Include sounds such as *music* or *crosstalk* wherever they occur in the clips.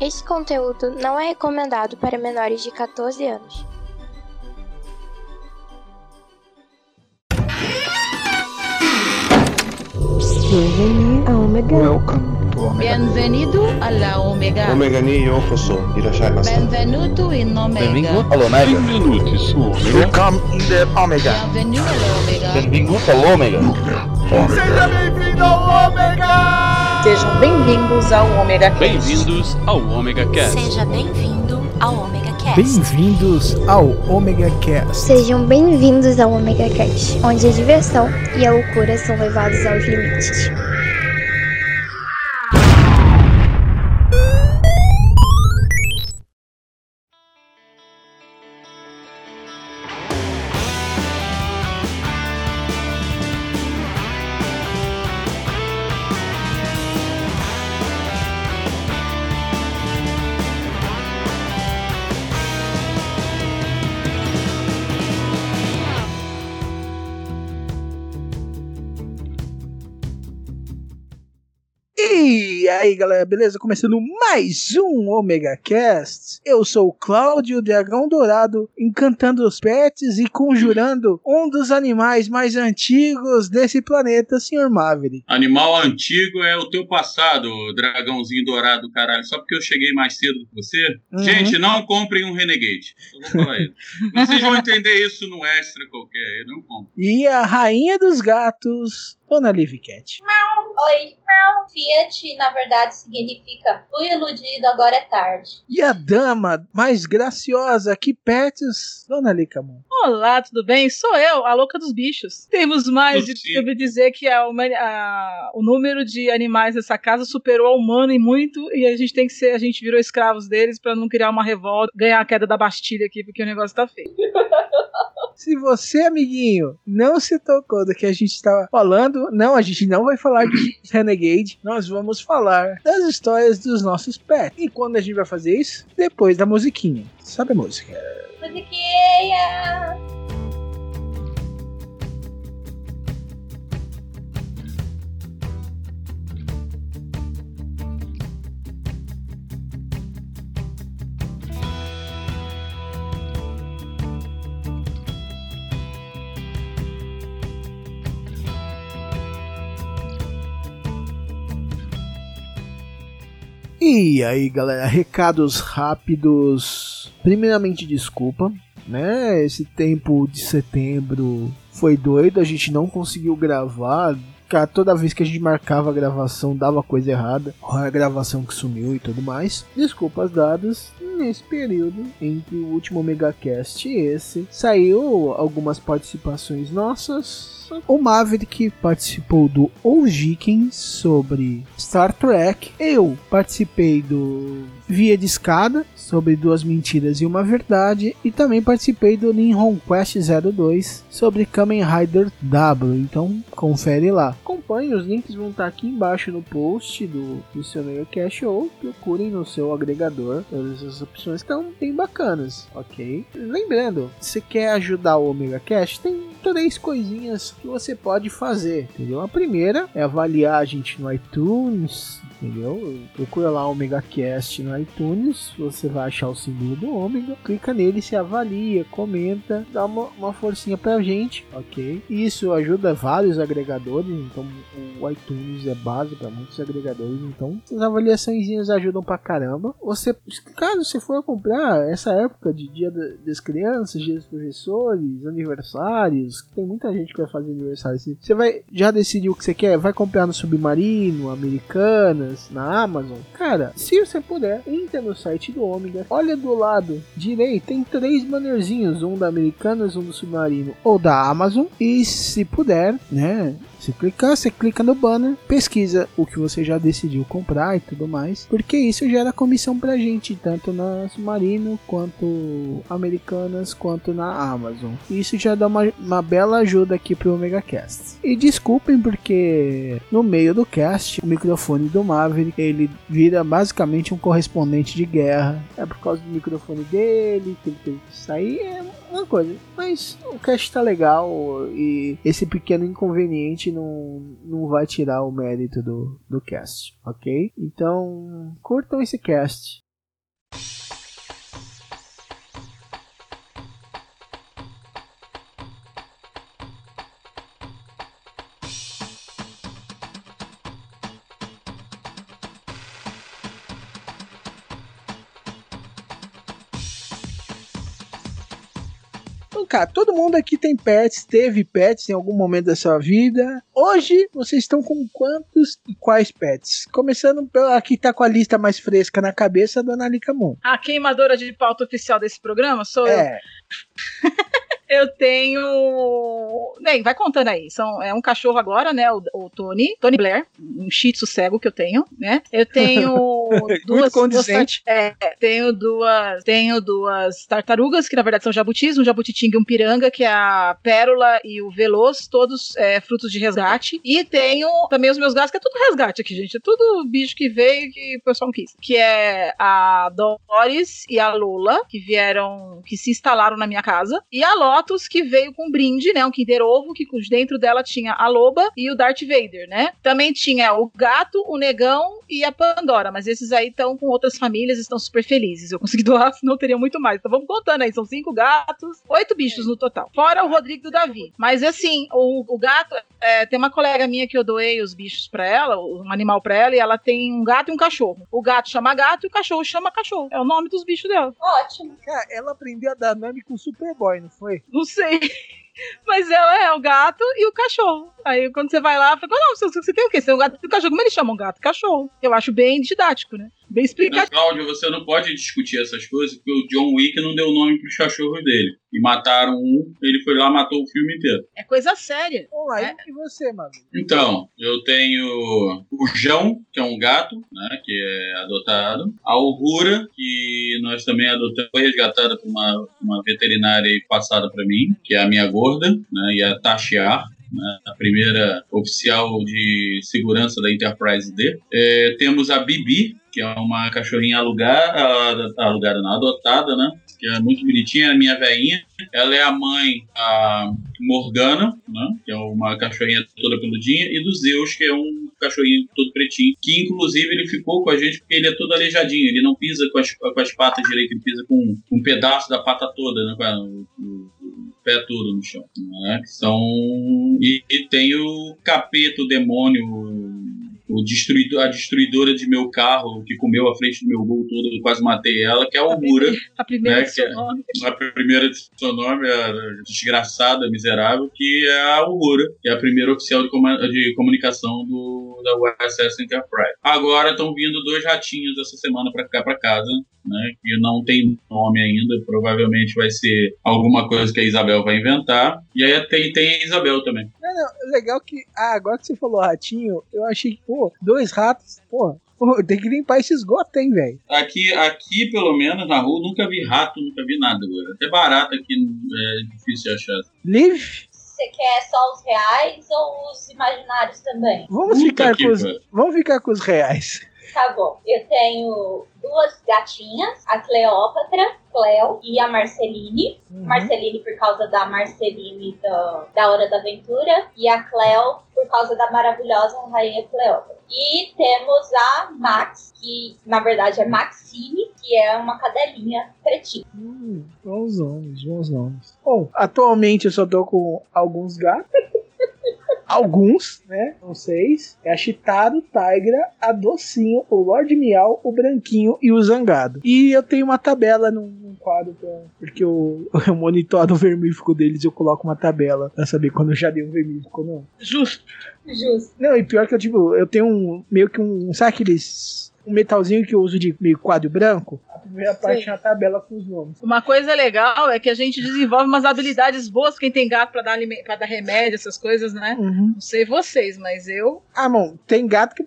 Este conteúdo não é recomendado para menores de 14 anos. Omega. Welcome to Omega. Bienvenido alla Omega. Omega ni yokoso. Irashai masu. Benvenuto in Omega. Benvingut all'Omega. Benvenuti su Omega. Welcome in the Omega. Bienvenue alla Omega. Benvingut all'Omega. Sejam bem-vindos ao Omega Cast. Bem-vindos ao Omega Cast. Seja bem-vindo ao Omega Cast. Bem-vindos ao Omega Cast. Sejam bem-vindos ao Omega Cast, onde a diversão e a loucura são levados aos limites. Aí galera, beleza? Começando mais um Omega Cast. Eu sou o Cláudio, dragão dourado, encantando os pets e conjurando um dos animais mais antigos desse planeta, Sr. Maverick. Animal antigo é o teu passado, dragãozinho dourado, caralho. Só porque eu cheguei mais cedo que você. Uhum. Gente, não comprem um Renegade. Eu vou falar isso. Vocês vão entender isso no extra qualquer. Não comprem. E a rainha dos gatos, Dona Liv Cat. Oi, Fiat, na verdade, significa fui iludido, agora é tarde. E a dama mais graciosa que pets, Dona Licamun. Olá, tudo bem? Sou eu, a louca dos bichos. Temos mais de devo dizer que a a- o número de animais nessa casa superou ao humano e muito, e a gente tem que ser, a gente virou escravos deles pra não criar uma revolta, ganhar a queda da Bastilha aqui, porque o negócio tá feio. *laughs* Se você, amiguinho, não se tocou do que a gente estava falando, não, a gente não vai falar de Renegade, nós vamos falar das histórias dos nossos pets. E quando a gente vai fazer isso? Depois da musiquinha. Sabe a música? Musiquinha! E aí, galera, recados rápidos. Primeiramente, desculpa, né? Esse tempo de setembro foi doido, a gente não conseguiu gravar. Cara, toda vez que a gente marcava a gravação dava coisa errada. Olha a gravação que sumiu e tudo mais. Desculpas dadas. Nesse período, entre o último Megacast e esse, saiu algumas participações nossas. O Maverick participou do Ojiken sobre Star Trek. Eu participei do Via de Escada sobre duas mentiras e uma verdade. E também participei do Ninhon Quest 02 sobre Kamen Rider W. Então confere lá. Acompanhe, os links vão estar aqui embaixo no post do, do seu Mega Cash ou procurem no seu agregador. Todas as opções estão bem bacanas, ok? Lembrando, se quer ajudar o Omega Cash, tem três coisinhas que você pode fazer, entendeu? A primeira é avaliar a gente no iTunes, entendeu? Procura lá o Omega Cast no iTunes, você vai achar o símbolo do Ômega, clica nele, se avalia, comenta, dá uma, uma forcinha pra gente, ok? Isso ajuda vários agregadores, então o iTunes é base para muitos agregadores, então essas avaliações ajudam pra caramba. Você, caso você for comprar essa época de Dia da- das Crianças, Dia dos Professores, aniversários, tem muita gente que vai fazer aniversário. Você vai já decidiu o que você quer? Vai comprar no Submarino, Na Amazon? Cara, se você puder, entra no site do Ômega, olha do lado direito, tem três bannerzinhos, um da Americanas, um do Submarino ou da Amazon. E se puder, né? Se clicar, você clica no banner, pesquisa o que você já decidiu comprar e tudo mais, porque isso gera comissão pra gente, tanto na Submarino, quanto Americanas, quanto na Amazon. Isso já dá uma, uma bela ajuda aqui pro Omega Cast. E desculpem porque no meio do cast, o microfone do Maverick, ele vira basicamente um correspondente de guerra. É por causa do microfone dele, que ele teve que sair, é uma coisa. Mas o cast tá legal e esse pequeno inconveniente não, não vai tirar o mérito do, do cast, ok? Então, curtam esse cast. Cara, todo mundo aqui tem pets, teve pets em algum momento da sua vida. Hoje, vocês estão com quantos e quais pets? Começando pela que tá com a lista mais fresca na cabeça, a dona Lika Moon. A queimadora de pauta oficial desse programa sou eu. É, Eu *laughs* tenho. Bem, vai contando aí. São, é um cachorro agora, né? O, o Tony. Tony Blair, um shih tzu cego que eu tenho, né? Eu tenho *laughs* duas. condizente. duas é, tenho duas. Tenho duas tartarugas, que na verdade são jabutis, um jabutitinga e um piranga, que é a Pérola e o Veloz, todos é, frutos de resgate. E tenho também os meus gatos, que é tudo resgate aqui, gente. É tudo bicho que veio que o pessoal não quis. Que é a Doris e a Lola, que vieram, que se instalaram na minha casa. E a Lotus, que veio com um brinde, né? Um Kinder Ovo, que dentro dela tinha a Loba e o Darth Vader, né? Também tinha o gato, o negão e a Pandora. Mas esses aí estão com outras famílias e estão super felizes. Eu consegui *laughs* doar, senão teria muito mais. Então vamos contando aí. São cinco gatos, oito bichos no total. Fora o Rodrigo do Davi. Mas assim, o, o gato. é, tem uma colega minha que eu doei os bichos pra ela, um animal pra ela, e ela tem um gato e um cachorro. O gato chama gato e o cachorro chama cachorro. É o nome dos bichos dela. Ótimo. cara, ela aprendeu a dar nome com o Superboy, não foi? Não sei. Mas ela é o gato e o cachorro. Aí quando você vai lá, fala, não, você, você tem o quê? Você tem um gato e um cachorro. Como eles chamam gato cachorro? Eu acho bem didático, né? Bem explicativo. Cláudio, você não pode discutir essas coisas porque o John Wick não deu nome pros cachorros dele. E mataram um, ele foi lá e matou o filme inteiro. É coisa séria. Vamos lá, É. e você, mano? Então, eu tenho o João, que é um gato, né, que é adotado. A Uhura, que nós também adotamos, foi resgatada por uma, uma veterinária e passada para mim, que é a minha gorda, né, e a Tashiar. né, a primeira oficial de segurança da Enterprise D. É, temos a Bibi, que é uma cachorrinha alugada, alugada não, adotada, né? Que é muito bonitinha, a minha velhinha. Ela é a mãe da Morgana, né? Que é uma cachorrinha toda peludinha, e do Zeus, que é um cachorrinho todo pretinho, que inclusive ele ficou com a gente porque ele é todo aleijadinho, ele não pisa com as, com as patas direito, ele pisa com um pedaço da pata toda, né? Com pé todo no chão. Né? São. E, e tem o capeta, o demônio, o destruidor, a destruidora de meu carro, que comeu a frente do meu gol todo, eu quase matei ela, que é a Augura. A primeira Né, seu que é- nome. A primeira de seu nome a desgraçada, miserável, que é a Aurora, que é a primeira oficial de, de comunicação do, da USS Enterprise. Agora estão vindo dois ratinhos essa semana para cá para casa, né, que não tem nome ainda, provavelmente vai ser alguma coisa que a Isabel vai inventar. E aí tem, tem a Isabel também. Não, não, legal que. Ah, agora que você falou ratinho, eu achei que, pô, dois ratos, pô, pô tem que limpar esse esgoto, hein, velho? Aqui, aqui, pelo menos, na rua, nunca vi rato, nunca vi nada agora. Até barata aqui é difícil de achar. Liv, Você quer só os reais ou os imaginários também? vamos Puta ficar que com os. Vamos ficar com os reais. Tá bom. Eu tenho duas gatinhas, a Cleópatra, Cleo e a Marceline. Uhum. Marceline por causa da Marceline da, da Hora da Aventura e a Cleo por causa da maravilhosa Rainha Cleópatra. E temos a Max, que na verdade é Maxine, que é uma cadelinha pretinha. Hum, bons nomes, bons nomes. Bom, atualmente eu só tô com alguns gatos. *laughs* Alguns, né? Não seis. É a Chitaro, Tigra, a Docinho, o Lord Miau, o Branquinho e o Zangado. E eu tenho uma tabela num, num quadro, pra- porque eu, *laughs* eu monitoro o vermífugo deles e eu coloco uma tabela pra saber quando eu já dei um vermífugo ou não. Justo. Justo. Não, e pior que eu, tipo, eu tenho um, meio que um, sabe aqueles, um metalzinho que eu uso de meio quadro branco? A primeira parte é uma tabela com os nomes. Uma coisa legal é que a gente desenvolve umas habilidades boas quem tem gato pra dar, pra dar remédio, essas coisas, né? Uhum. Não sei vocês, mas eu. Ah, bom, tem gato que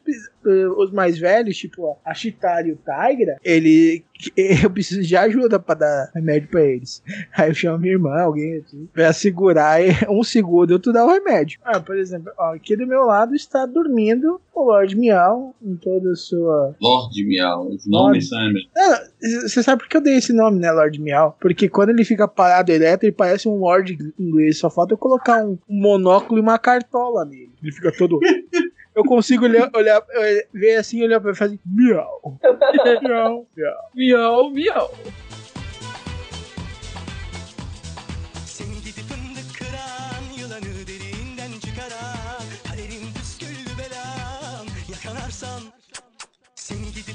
os mais velhos, tipo a Chitara e o Tigra, ele *laughs* eu preciso de ajuda pra dar remédio pra eles. Aí eu chamo minha irmã, alguém assim, pra segurar, e *laughs* um segura, outro dá o remédio. Ah, por exemplo, ó, aqui do meu lado está dormindo o Lord Miau em toda a sua. Lorde Miau. Os nomes são. Você sabe por que eu dei esse nome, né, Lord Miau? Porque quando ele fica parado elétrico, ele parece um Lord inglês. Só falta eu colocar um monóculo e uma cartola nele. Ele fica todo. Eu consigo olhar, olhar eh, ver assim, olhar pra ele e fazer *laughs* miau. miau, miau. Miau, miau. Seni gidi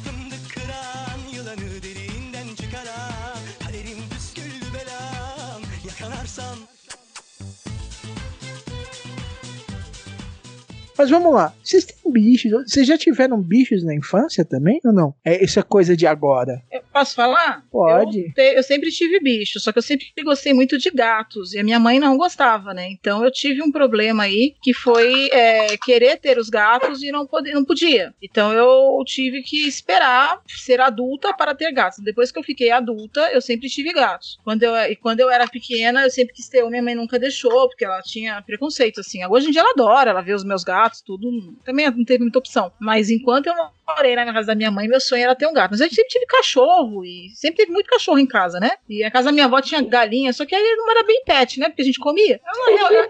Mas vamos lá. Vocês têm bichos? Vocês já tiveram bichos na infância também ou não? É, isso é coisa de agora. Eu posso falar? Pode. Eu, te- eu sempre tive bicho, só que eu sempre gostei muito de gatos. E a minha mãe não gostava, né? Então eu tive um problema aí que foi é, querer ter os gatos e não, poder, não podia. Então eu tive que esperar ser adulta para ter gatos. Depois que eu fiquei adulta, eu sempre tive gatos. Quando eu, e quando eu era pequena, eu sempre quis ter um, minha mãe nunca deixou, porque ela tinha preconceito, assim. Hoje em dia ela adora, ela vê os meus gatos, tudo. Também não teve muita opção. Mas enquanto eu morei na casa da minha mãe, meu sonho era ter um gato. Mas eu sempre tive cachorro e sempre teve muito cachorro em casa, né? E a casa da minha avó tinha galinha, só que aí não era bem pet, né? Porque a gente comia.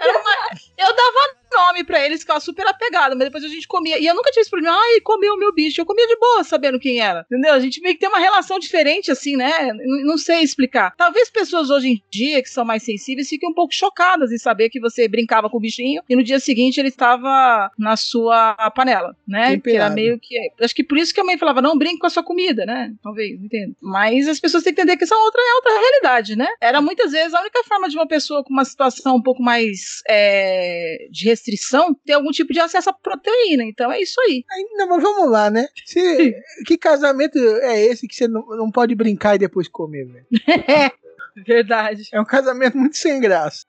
Era uma- eu dava nome pra eles, ficava super apegada, mas depois a gente comia. E eu nunca tive esse problema, ai, comeu o meu bicho. Eu comia de boa, sabendo quem era. Entendeu? A gente meio que tem uma relação diferente, assim, né? N- Não sei explicar. Talvez pessoas hoje em dia, que são mais sensíveis, fiquem um pouco chocadas em saber que você brincava com o bichinho e no dia seguinte ele estava na sua panela, né? Que era meio que. Acho que por isso que a mãe falava, não brinque com a sua comida, né? Talvez, entendo. Mas as pessoas têm que entender que isso é outra, é outra realidade, né? Era muitas vezes a única forma de uma pessoa com uma situação um pouco mais é, de restrição ter algum tipo de acesso à proteína. Então é isso aí. Aí, não, mas vamos lá, né? Se- que casamento é esse que você não, não pode brincar e depois comer, velho? *laughs* Verdade. É um casamento muito sem graça.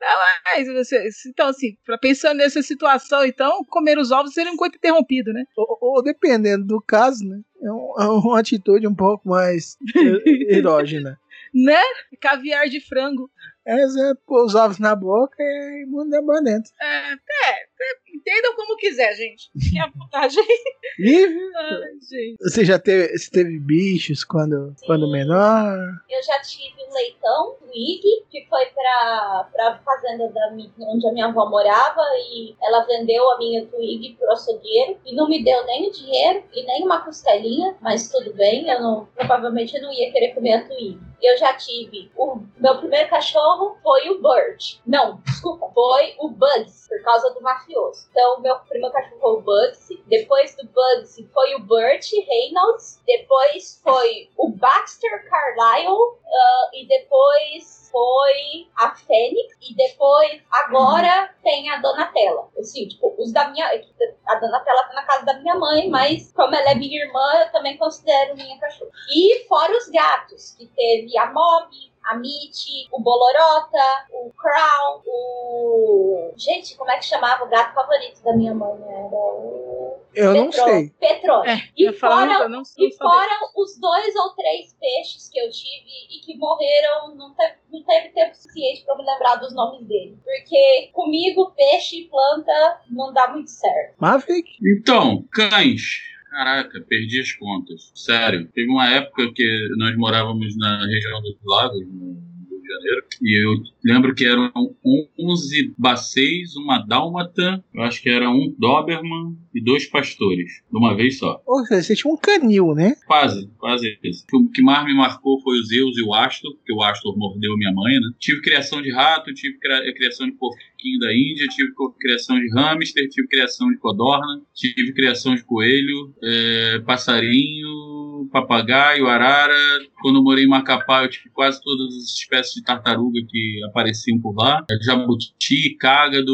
Mas você, então, assim, pra pensando nessa situação, então, comer os ovos seria um coito interrompido, né? Ou, ou dependendo do caso, né? É, um- é uma atitude um pouco mais eh, erógena. *laughs* Né? Caviar de frango. É, exato. Pôr os ovos na boca e mundo é bonito. É, é, é, entendam como quiser, gente. Fiquem à vontade. Ai, gente. Você já teve, você teve bichos quando, quando menor? Eu já tive um leitão, o Ig, que foi pra, pra fazenda da, onde a minha avó morava e ela vendeu a minha Twig pro açougueiro e não me deu nem o dinheiro e nem uma costelinha, mas tudo bem, eu não, provavelmente eu não ia querer comer a Twig. Eu já tive o meu primeiro cachorro foi o Burt. Não, desculpa, foi o Bugs, por causa do mafioso. Então, meu primeiro cachorro foi o Bugs, depois do Bugs foi o Burt Reynolds, depois foi o Baxter Carlyle, ah, e depois foi a Fênix, e depois, agora, tem a Donatella. Assim, tipo, os da minha. A Donatella tá na casa da minha mãe, mas como ela é minha irmã, eu também considero minha cachorra. E fora os gatos, que teve a Mob, a Mitty, o Bolorota, o Crown, o. Gente, como é que chamava o gato favorito da minha mãe? Era o. Eu não sei. Petrone. É, e fora, não sei e fora os dois ou três peixes que eu tive e que morreram, não teve, não teve tempo suficiente pra eu me lembrar dos nomes deles. Porque comigo, peixe e planta não dá muito certo. Maverick? Então, cães. Caraca, perdi as contas. Sério. Teve uma época que nós morávamos na região dos lagos, no Rio de Janeiro, e eu lembro que eram 11 baceis, uma dálmata, eu acho que era um Doberman e dois pastores, de uma vez só. Ou seja, você tinha um canil, né? Quase, quase isso. O que mais me marcou foi o Zeus e o Astor, porque o Astor mordeu minha mãe, né? Tive criação de rato, tive cria- criação de porquinho da Índia, tive criação de hamster, tive criação de codorna, tive criação de coelho, é, passarinho, papagaio, arara. Quando eu morei em Macapá, eu tive quase todas as espécies de tartaruga que apareciam por lá. É, Jabuti, cágado.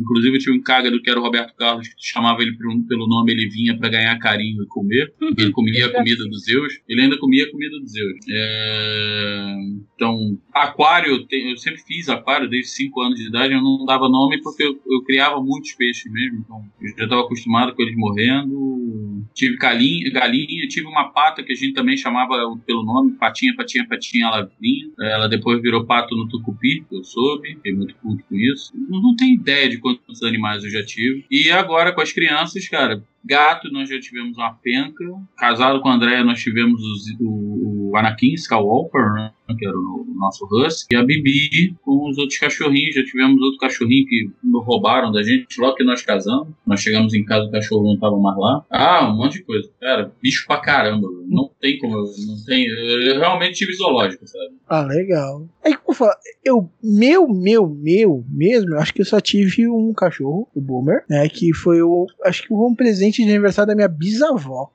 Inclusive, eu tinha um cágado que era o Roberto Carlos, que chamava ele pelo, nome, ele vinha para ganhar carinho e comer. *laughs* Ele comia a comida dos Zeus. Ele ainda comia a comida dos Zeus. É, Então, aquário, eu sempre fiz aquário desde 5 anos de idade. Eu não dava nome porque eu, eu criava muitos peixes mesmo. Então, eu já estava acostumado com eles morrendo. Tive galinha, galinha, tive uma pata que a gente também chamava pelo nome, patinha, patinha, patinha, ela vinha. Ela depois virou pato no tucupi, eu soube, fiquei muito puto com isso. Não tenho ideia de quantos animais eu já tive. E agora com as crianças, cara, gato, nós já tivemos uma penca. Casado com a Andréia, nós tivemos os- o, o Anakin Skywalker, né? Que era o, o nosso Husky. E a Bibi com os outros cachorrinhos. Já tivemos outro cachorrinho que roubaram da gente logo que nós casamos. Nós chegamos em casa, o cachorro não estava mais lá. Ah, um monte de coisa. Cara, bicho pra caramba. Não tem como. Não tem, eu realmente tive zoológico, sabe? Ah, legal. É que eu eu, meu, meu, meu mesmo, eu acho que eu só tive um cachorro, o Boomer, né? Que foi o. Acho que foi um presente de aniversário da minha bisavó.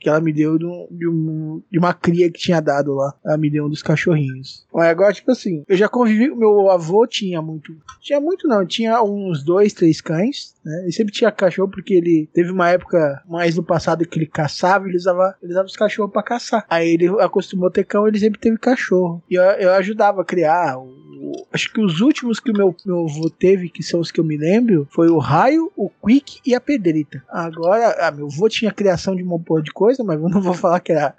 Que ela, me deu de, um- de um- uma cria que tinha dado lá. Ela me deu um dos cachorrinhos. Mas agora, tipo assim, eu já convivi. Meu avô tinha muito. Tinha muito, não. Tinha uns dois, três cães. Né? Ele sempre tinha cachorro porque ele teve uma época mais no passado que ele caçava. Ele usava, ele usava os cachorros pra caçar. Aí ele acostumou a ter cão. Ele sempre teve cachorro. E eu, eu ajudava a criar. O- acho que os últimos que o meu, meu avô teve, que são os que eu me lembro, foi o Raio, o Quick e a Pedrita. Agora, ah, meu avô tinha criação de uma porra de coisa, mas eu não vou falar que era,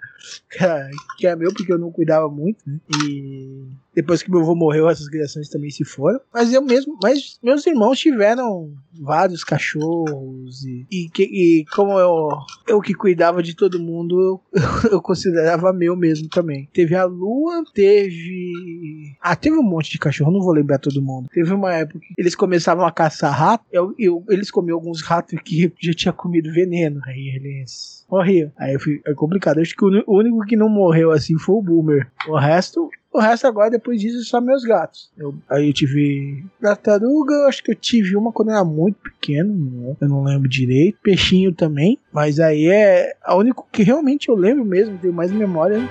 que era, que era meu, porque eu não cuidava muito, né? E depois que meu avô morreu, essas criações também se foram. Mas eu mesmo, mas meus irmãos tiveram vários cachorros e, e, e como eu, eu que cuidava de todo mundo, eu, *laughs* eu considerava meu mesmo também. Teve a Lua, teve. Ah, teve um monte de cachorro, não vou lembrar todo mundo. Teve uma época que eles começavam a caçar rato, eu, eu- eles comiam alguns ratos que já tinha comido veneno. Aí eles morriam. Aí eu fui, é complicado. Eu acho que o único que não morreu assim foi o Boomer. O resto. O resto agora, depois disso, só meus gatos. Eu- aí eu tive tartaruga, eu acho que eu tive uma quando eu era muito pequeno, né? eu não lembro direito. Peixinho também, mas aí é. A único que realmente eu lembro mesmo, tenho mais memória é o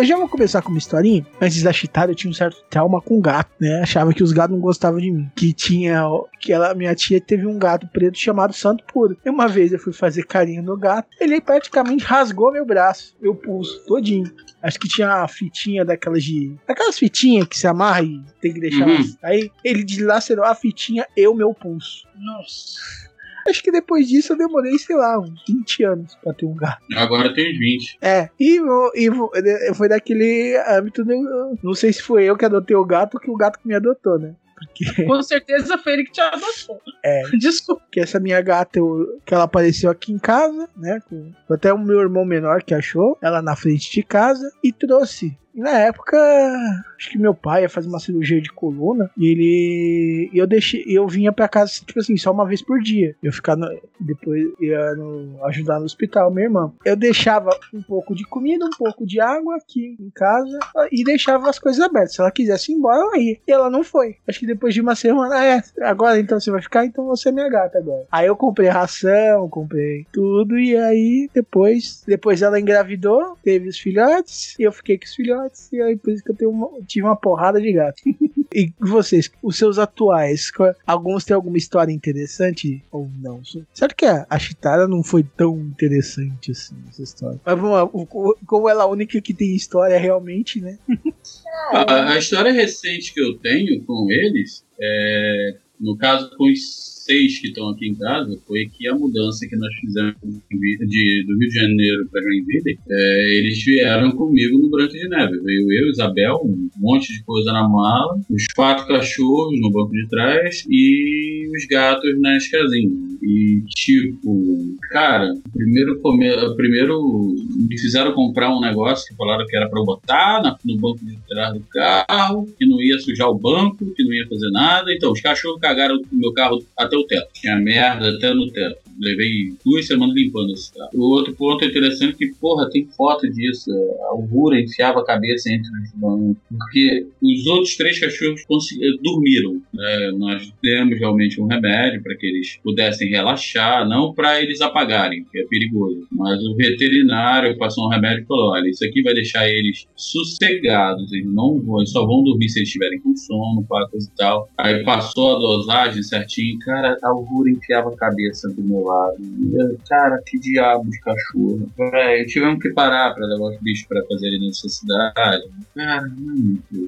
Eu já vou começar com uma historinha. Antes da chitada, eu tinha um certo trauma com gato, né? Achava que os gatos não gostavam de mim. Que tinha. Que ela, minha tia teve um gato preto chamado Santo Puro. E uma vez eu fui fazer carinho no gato. Ele praticamente rasgou meu braço, meu pulso, todinho. Acho que tinha uma fitinha daquelas de. Aquelas fitinhas que se amarra e tem que deixar. Uhum. Aí ele dilacerou a fitinha e o meu pulso. Nossa. Acho que depois disso eu demorei, sei lá, uns 20 anos pra ter um gato. Agora tem uns 20. É, e, e foi daquele âmbito. do- não sei se foi eu que adotei o gato ou que o gato que me adotou, né? Porque *laughs* Com certeza foi ele que te adotou. é, *laughs* Desculpa. que essa minha gata, eu- que ela apareceu aqui em casa, né? Com, até o meu irmão menor que achou ela na frente de casa e trouxe. Na época, acho que meu pai ia fazer uma cirurgia de coluna e ele. e eu deixei. Eu vinha pra casa, tipo assim, só uma vez por dia. Eu ficava. no- depois ia no- ajudar no hospital, minha irmã. Eu deixava um pouco de comida, um pouco de água aqui em casa e deixava as coisas abertas. Se ela quisesse ir embora, ela ia. E ela não foi. Acho que depois de uma semana, é, agora então você vai ficar, então você é minha gata agora. Aí eu comprei ração, comprei tudo, e aí depois, depois ela engravidou, teve os filhotes, e eu fiquei com os filhotes, e aí por isso que eu tenho uma- tive uma porrada de gato. *laughs* e vocês, os seus atuais, qual- alguns têm alguma história interessante ou não? Certo que a, a Chitara não foi tão interessante assim, essa história. Mas vamos lá, como ela é a única que tem história realmente, né? *laughs* A, a história recente que eu tenho com eles, é, no caso com os seis que estão aqui em casa, foi que a mudança que nós fizemos de, do Rio de Janeiro para Joinville, é, eles vieram comigo no Branco de Neve. Veio eu, Isabel, um monte de coisa na mala, os quatro cachorros no banco de trás e os gatos nas casinhas. E tipo, cara, primeiro, primeiro me fizeram comprar um negócio que falaram que era para botar no banco de trás do carro, que não ia sujar o banco, que não ia fazer nada. Então, os cachorros cagaram o meu carro até o teto. Tinha merda até no teto. Levei duas semanas limpando esse carro. O outro ponto interessante é que, porra, tem foto disso. A Uhura enfiava a cabeça entre os bancos. Porque os outros três cachorros eh, dormiram. né? Nós demos realmente um remédio para que eles pudessem relaxar, não para eles apagarem, que é perigoso. Mas o veterinário passou um remédio e falou: olha, isso aqui vai deixar eles sossegados. Eles não vão, eles só vão dormir se eles estiverem com sono, coisa e tal. Aí passou a dosagem certinho. Cara, a Uhura enfiava a cabeça do meu lado. Eu, cara, que diabo de cachorro. É, tivemos que parar para levar os bichos para fazerem necessidade. Cara,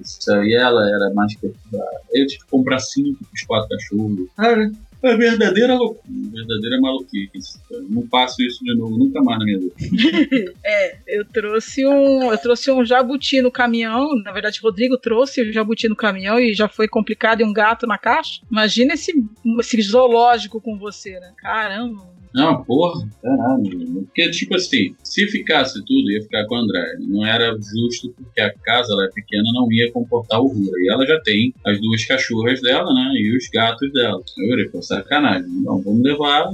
céu. E ela era mais perturbada. Eu tive que comprar cinco pros quatro cachorros. Cara, é verdadeira loucura. Verdadeira maluquice. cara. Não faço isso de novo, nunca mais na minha vida. *laughs* É, eu trouxe um, eu trouxe um jabuti no caminhão. Na verdade, o Rodrigo trouxe o jabuti no caminhão e já foi complicado e um gato na caixa. Imagina esse, esse zoológico com você, né? Caramba. Não, porra, caralho. Porque, tipo assim, se ficasse tudo, ia ficar com a André. Não era justo porque a casa, ela é pequena, não ia comportar o Rura. E ela já tem as duas cachorras dela, né? E os gatos dela. Eu falei, pô, sacanagem. Não, vamos levar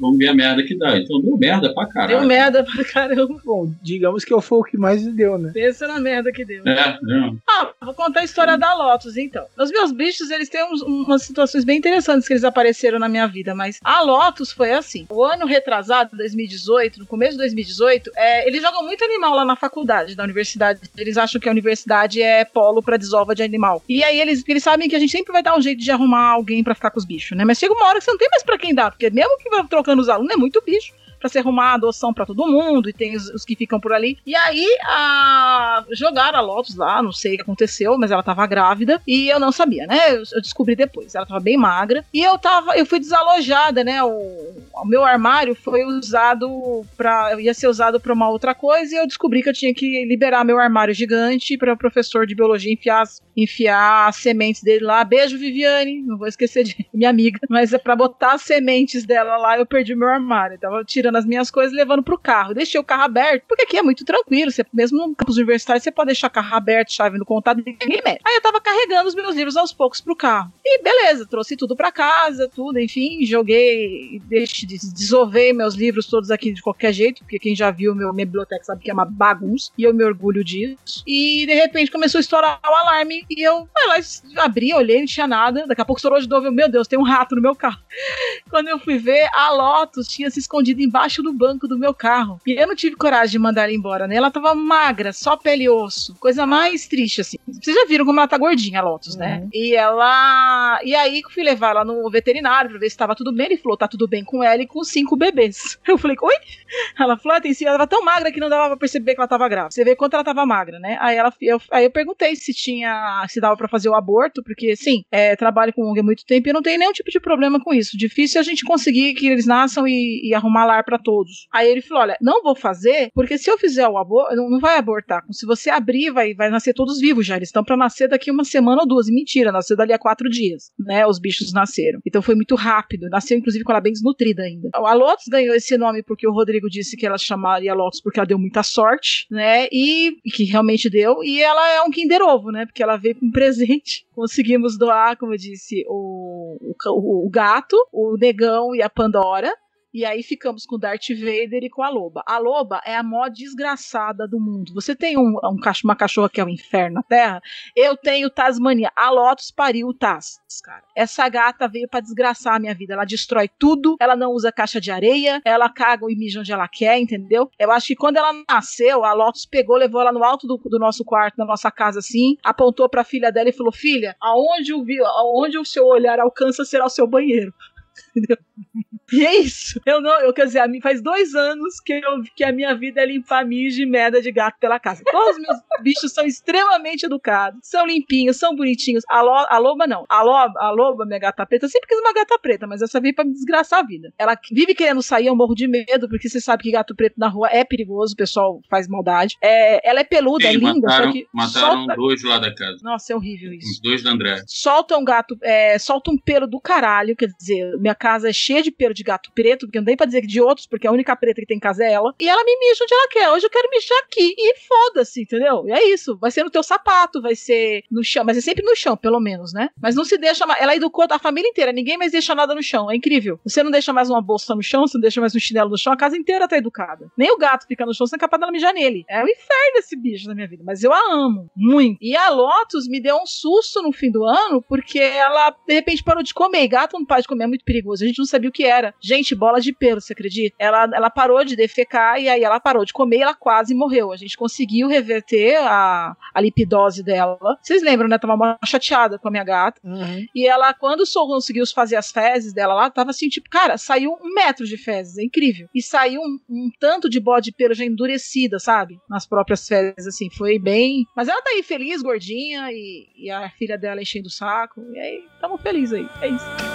vamos ver a merda que dá. Então deu merda pra caralho. Deu merda pra caramba. Bom, digamos que foi o que mais deu, né? Pensa na merda que deu. É, não. Ah, vou contar a história da Lotus, então. Os meus bichos, eles têm uns- umas situações bem interessantes que eles apareceram na minha vida, mas a Lotus foi assim. O ano retrasado, 2018, no começo de 2018, é, eles jogam muito animal lá na faculdade, da universidade. Eles acham que a universidade é polo pra desova de animal. E aí eles, eles sabem que a gente sempre vai dar um jeito de arrumar alguém pra ficar com os bichos, né? Mas chega uma hora que você não tem mais pra quem dar, porque mesmo que vai trocando os alunos, é muito bicho pra se arrumar adoção pra todo mundo, e tem os, os que ficam por ali. E aí, a... jogaram a Lotus lá, não sei o que aconteceu, mas ela tava grávida, e eu não sabia, né? Eu, eu descobri depois, ela tava bem magra, e eu tava, eu fui desalojada, né? O, o meu armário foi usado pra, ia ser usado pra uma outra coisa, e eu descobri que eu tinha que liberar meu armário gigante para o professor de biologia enfiar, as- enfiar as sementes dele lá. Beijo, Viviane, não vou esquecer de *laughs* minha amiga, mas é pra botar as sementes dela lá, eu perdi meu armário. Eu tava tirando as minhas coisas e levando pro carro. Deixei o carro aberto, porque aqui é muito tranquilo. Você, mesmo no campus universitário, você pode deixar o carro aberto, chave no contato, ninguém mete. Aí eu tava carregando os meus livros aos poucos pro carro. E beleza, trouxe tudo pra casa, tudo, enfim, joguei, deixe, des- desovei meus livros todos aqui de qualquer jeito, porque quem já viu meu, minha biblioteca sabe que é uma bagunça, e eu me orgulho disso. E de repente começou a estourar o alarme, e eu lá, abri, olhei, não tinha nada. Daqui a pouco estourou de novo, eu, meu Deus, tem um rato no meu carro. *laughs* Quando eu fui ver, a Lotus tinha se escondido embaixo do banco do meu carro. E eu não tive coragem de mandar ela embora, né? Ela tava magra, só pele e osso. Coisa mais triste, assim. Vocês já viram como ela tá gordinha, Lotus, né? E ela. E aí eu fui levar ela no veterinário pra ver se tava tudo bem. Ele falou: tá tudo bem com ela e com cinco bebês. *laughs* Eu falei: oi? Ela falou: ah, tem sim, ela tava tão magra que não dava pra perceber que ela tava grávida. Você vê quanto ela tava magra, né? Aí, ela, eu, aí eu perguntei se tinha. se dava pra fazer o aborto, porque sim, é, trabalho com ONG há muito tempo e eu não tenho nenhum tipo de problema com isso. Difícil é a gente conseguir que eles nasçam e, e arrumar lar pra todos. Aí ele falou: olha, não vou fazer, porque se eu fizer o aborto, não, não vai abortar. Se você abrir, vai, vai nascer todos vivos já. Eles estão pra nascer daqui uma semana ou duas. E mentira, nasceu dali a quatro dias, né? Os bichos nasceram. Então foi muito rápido. Nasceu, inclusive, com ela bem desnutrida ainda. A Lotus ganhou esse nome porque o Rodrigo disse que ela chamaria Lotus porque ela deu muita sorte, né? E, e que realmente deu. E ela é um Kinder Ovo, né? Porque ela veio com um presente. *laughs* Conseguimos doar, como eu disse, o, o- o gato, o negão e a Pandora. E aí ficamos com Darth Vader e com a Loba. A Loba é a maior desgraçada do mundo. Você tem um, um uma cachorra que é o inferno na Terra? Eu tenho Tasmania. A Lotus pariu o Taz, cara. Essa gata veio pra desgraçar a minha vida. Ela destrói tudo, ela não usa caixa de areia, ela caga e mija onde ela quer, entendeu? Eu acho que quando ela nasceu, a Lotus pegou, levou ela no alto do, do nosso quarto, da nossa casa, assim, apontou pra filha dela e falou: Filha, aonde o, aonde o seu olhar alcança será o seu banheiro. *laughs* Entendeu? *laughs* E é isso. Eu não, eu quer dizer, faz dois anos que, eu, que a minha vida é limpar mijo e merda de gato pela casa. Todos os meus *laughs* bichos são extremamente educados, são limpinhos, são bonitinhos. A, lo, a loba não. A loba, a loba, minha gata preta, eu sempre quis uma gata preta, mas essa veio pra me desgraçar a vida. Ela vive querendo sair, eu morro de medo, porque você sabe que gato preto na rua é perigoso, o pessoal faz maldade. É, ela é peluda, é Sim, linda, mataram, só que. mataram solta- dois lá da casa. Nossa, é horrível isso Os dois da André. solta um gato, é, solta um pelo do caralho, quer dizer, minha casa é cheia de pelo de gato preto, porque não tem pra dizer que de outros, porque a única preta que tem em casa é ela, e ela me mija onde ela quer, hoje eu quero mijar aqui, e foda-se, entendeu? E é isso, vai ser no teu sapato, vai ser no chão, mas é sempre no chão, pelo menos, né? Mas não se deixa, ma- ela educou a família inteira, ninguém mais deixa nada no chão, é incrível. Você não deixa mais uma bolsa no chão, você não deixa mais um chinelo no chão, a casa inteira tá educada. Nem o gato fica no chão, você é capaz dela mijar nele. É um inferno esse bicho na minha vida, mas eu a amo, muito. E a Lotus me deu um susto no fim do ano, porque ela, de repente, parou de comer. E gato não para de comer, é muito perigoso. A gente não sabia o que era. Gente, bola de pelo, você acredita? Ela, ela parou de defecar e aí ela parou de comer e ela quase morreu. A gente conseguiu reverter a, a lipidose dela. Vocês lembram, né? Tava mó chateada com a minha gata. E ela, quando conseguiu fazer as fezes dela lá, tava assim, tipo, cara, saiu um metro de fezes, é incrível. E saiu um, um tanto de bode de pelo já endurecida, sabe? Nas próprias fezes, assim, foi bem. Mas ela tá aí feliz, gordinha, e, e a filha dela enchendo o saco. E aí, tamo feliz aí. É isso.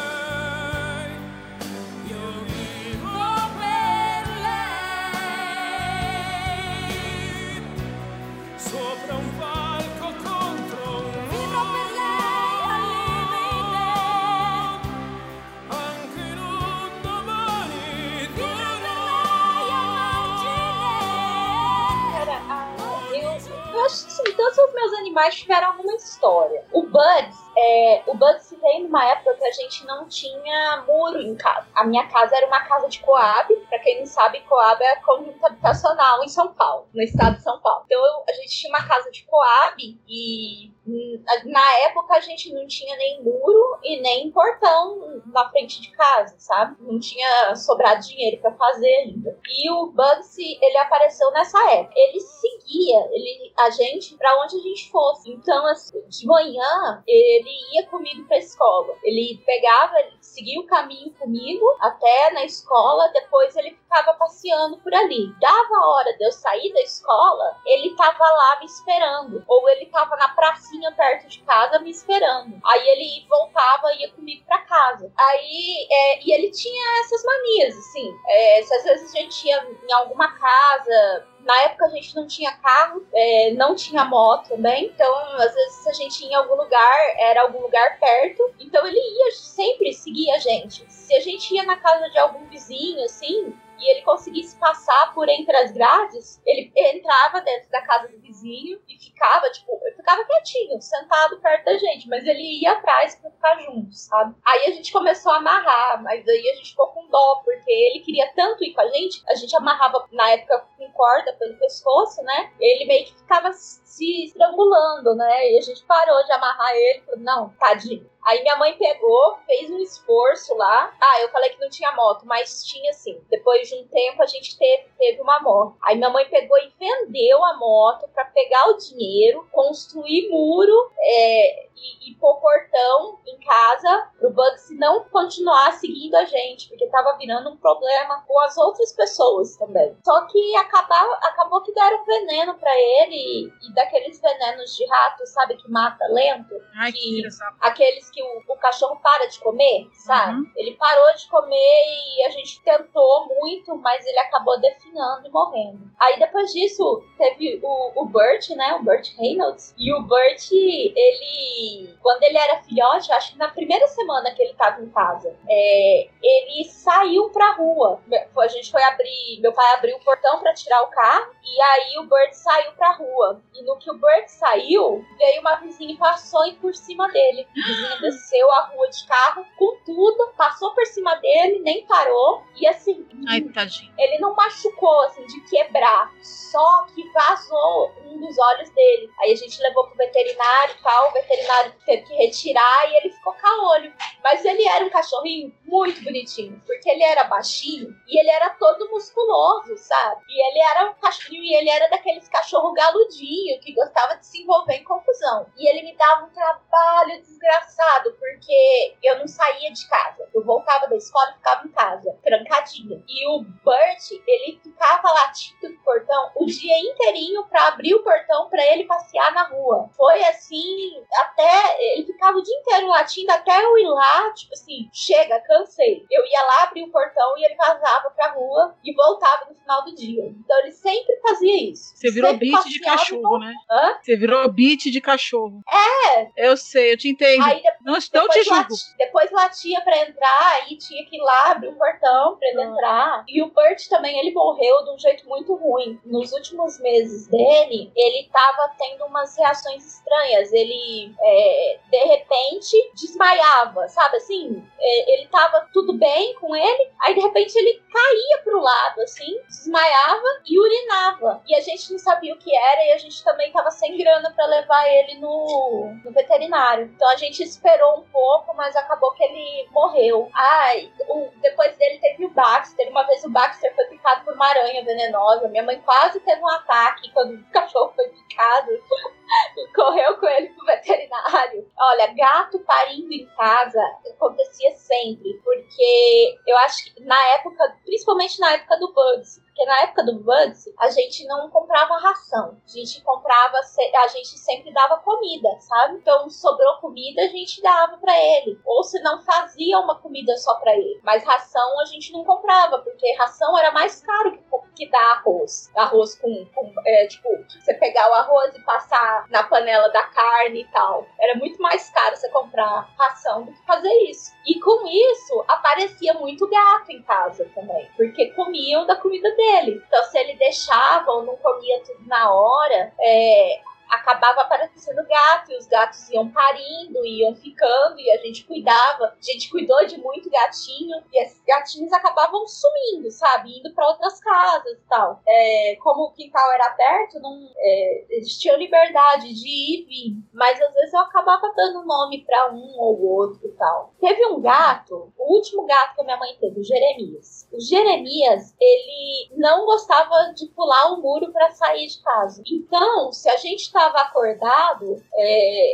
Meus animais tiveram alguma história. O Bugs, é, o Bugs veio numa época que a gente não tinha muro em casa. A minha casa era uma casa de Coab. Pra quem não sabe, Coab é conjunto habitacional em São Paulo, no estado de São Paulo. Então eu- a gente tinha uma casa de Coab e hum, na época a gente não tinha nem muro e nem portão na frente de casa, sabe? Não tinha sobrado dinheiro pra fazer ainda. E o Bugsy, ele apareceu nessa época. Ele ele, a gente pra onde a gente fosse. Então, assim, de manhã, ele ia comigo pra escola. Ele pegava, seguia o caminho comigo até na escola, depois ele ficava passeando por ali. Dava a hora de eu sair da escola, ele tava lá me esperando. Ou ele tava na pracinha perto de casa me esperando. Aí ele voltava e ia comigo pra casa. Aí, é, e ele tinha essas manias, assim. É, se às vezes a gente ia em alguma casa. Na época a gente não tinha carro, é, não tinha moto também. Então, às vezes, a gente ia em algum lugar, era algum lugar perto. Então ele ia sempre seguir a gente. Se a gente ia na casa de algum vizinho, assim, e ele conseguisse passar por entre as grades, ele entrava dentro da casa do vizinho e ficava, tipo, ele ficava quietinho, sentado perto da gente, mas ele ia atrás pra ficar junto, sabe? Aí a gente começou a amarrar, mas aí a gente ficou com dó, porque ele queria tanto ir com a gente, a gente amarrava na época com corda pelo pescoço, né? Ele meio que ficava se estrangulando, né? E a gente parou de amarrar ele, falou, não, tadinho. Aí minha mãe pegou, fez um esforço lá. Ah, eu falei que não tinha moto, mas tinha sim. Depois de um tempo a gente teve, teve uma moto. Aí minha mãe pegou e vendeu a moto pra pegar o dinheiro, construir muro é, e, e pôr portão em casa pro Bugsy não continuar seguindo a gente, porque tava virando um problema com as outras pessoas também. Só que acabava, acabou que deram veneno pra ele e daqueles venenos de rato, sabe, que mata lento. Ai, que que aqueles que o, o cachorro para de comer, sabe? Uhum. Ele parou de comer e a gente tentou muito, mas ele acabou definhando e morrendo. Aí depois disso, teve o, o Bert, né? O Bert Reynolds. E o Bert, ele. Quando ele era filhote, acho que na primeira semana que ele tava em casa, é, ele saiu pra rua. A gente foi abrir. Meu pai abriu o portão pra tirar o carro. E aí o Bert saiu pra rua. E no que o Bert saiu, veio uma vizinha e passou e por cima dele. A vizinha desceu a rua de carro com tudo, passou por cima dele, nem parou. E assim, Ai, tadinho. ele não machucou, assim, de quebrar. Só que vazou um dos olhos dele. Aí a gente levou pro veterinário e tal. O veterinário teve que retirar e ele ficou olho. Mas ele era um cachorrinho muito bonitinho. Porque ele era baixinho e ele era todo musculoso, sabe? E ele era um cachorrinho e ele era daqueles cachorro galudinho que gostava de se envolver em confusão. E ele me dava um trabalho desgraçado, porque eu não saía de casa. Eu voltava da escola e ficava em casa, trancadinha. E o Bert, ele ficava latindo no portão o dia inteirinho pra abrir o portão pra ele passear na rua. Foi assim, até ele ficava o dia inteiro latindo até eu ir lá, tipo assim, chega, cansei. Eu ia lá abrir o portão e ele vazava pra rua e voltava no final do dia. Então ele sempre fazia isso. Você virou Sempre beat de cachorro, né? Hã? Você virou beat de cachorro. É, Eu sei, eu te entendo. Aí não, não te depois, julgo. lati- depois latia pra entrar, aí tinha que ir lá abrir um portão pra ele Ah. entrar. E o Bert também, ele morreu de um jeito muito ruim. Nos últimos meses dele, ele tava tendo umas reações estranhas. Ele, é, de repente, desmaiava, sabe assim? É, ele tava tudo bem com ele, aí de repente ele caía pro lado, assim, desmaiava e urinava. E a gente não sabia o que era e a gente também tava sem grana pra levar ele no, no veterinário. Então a gente esperou um pouco, mas acabou que ele morreu. Ai, o- depois dele teve o Baxter. Uma vez o Baxter foi picado por uma aranha venenosa. Minha mãe quase teve um ataque quando o *laughs* cachorro foi picado. *laughs* Correu com ele pro veterinário. Olha, gato parindo em casa acontecia sempre. Porque eu acho que na época, principalmente na época do Bugs, porque na época do Bugs, a gente não comprava ração. A gente comprava, a gente sempre dava comida, sabe? Então sobrou comida, a gente dava pra ele. Ou se não fazia uma comida só pra ele. Mas ração a gente não comprava, porque ração era mais caro que, que dar arroz. Arroz com, com é, tipo, você pegar o arroz e passar na panela da carne e tal. Era muito mais caro você comprar ração do que fazer isso. E com isso, aparecia muito gato em casa também. Porque comiam da comida dele. Então, se ele deixava ou não comia tudo na hora, é, acabava aparecendo gato, e os gatos iam parindo, iam ficando, e a gente cuidava. A gente cuidou de muito gatinho, e esses gatinhos acabavam sumindo, sabe? Indo para outras casas e tal. É, como o quintal era aberto, não, é, eles tinham liberdade de ir e vir. Mas às vezes eu acabava dando nome para um ou outro e tal. Teve um gato, o último gato que a minha mãe teve, o Jeremias. O Jeremias, ele não gostava de pular o muro para sair de casa. Então, se a gente estava acordado,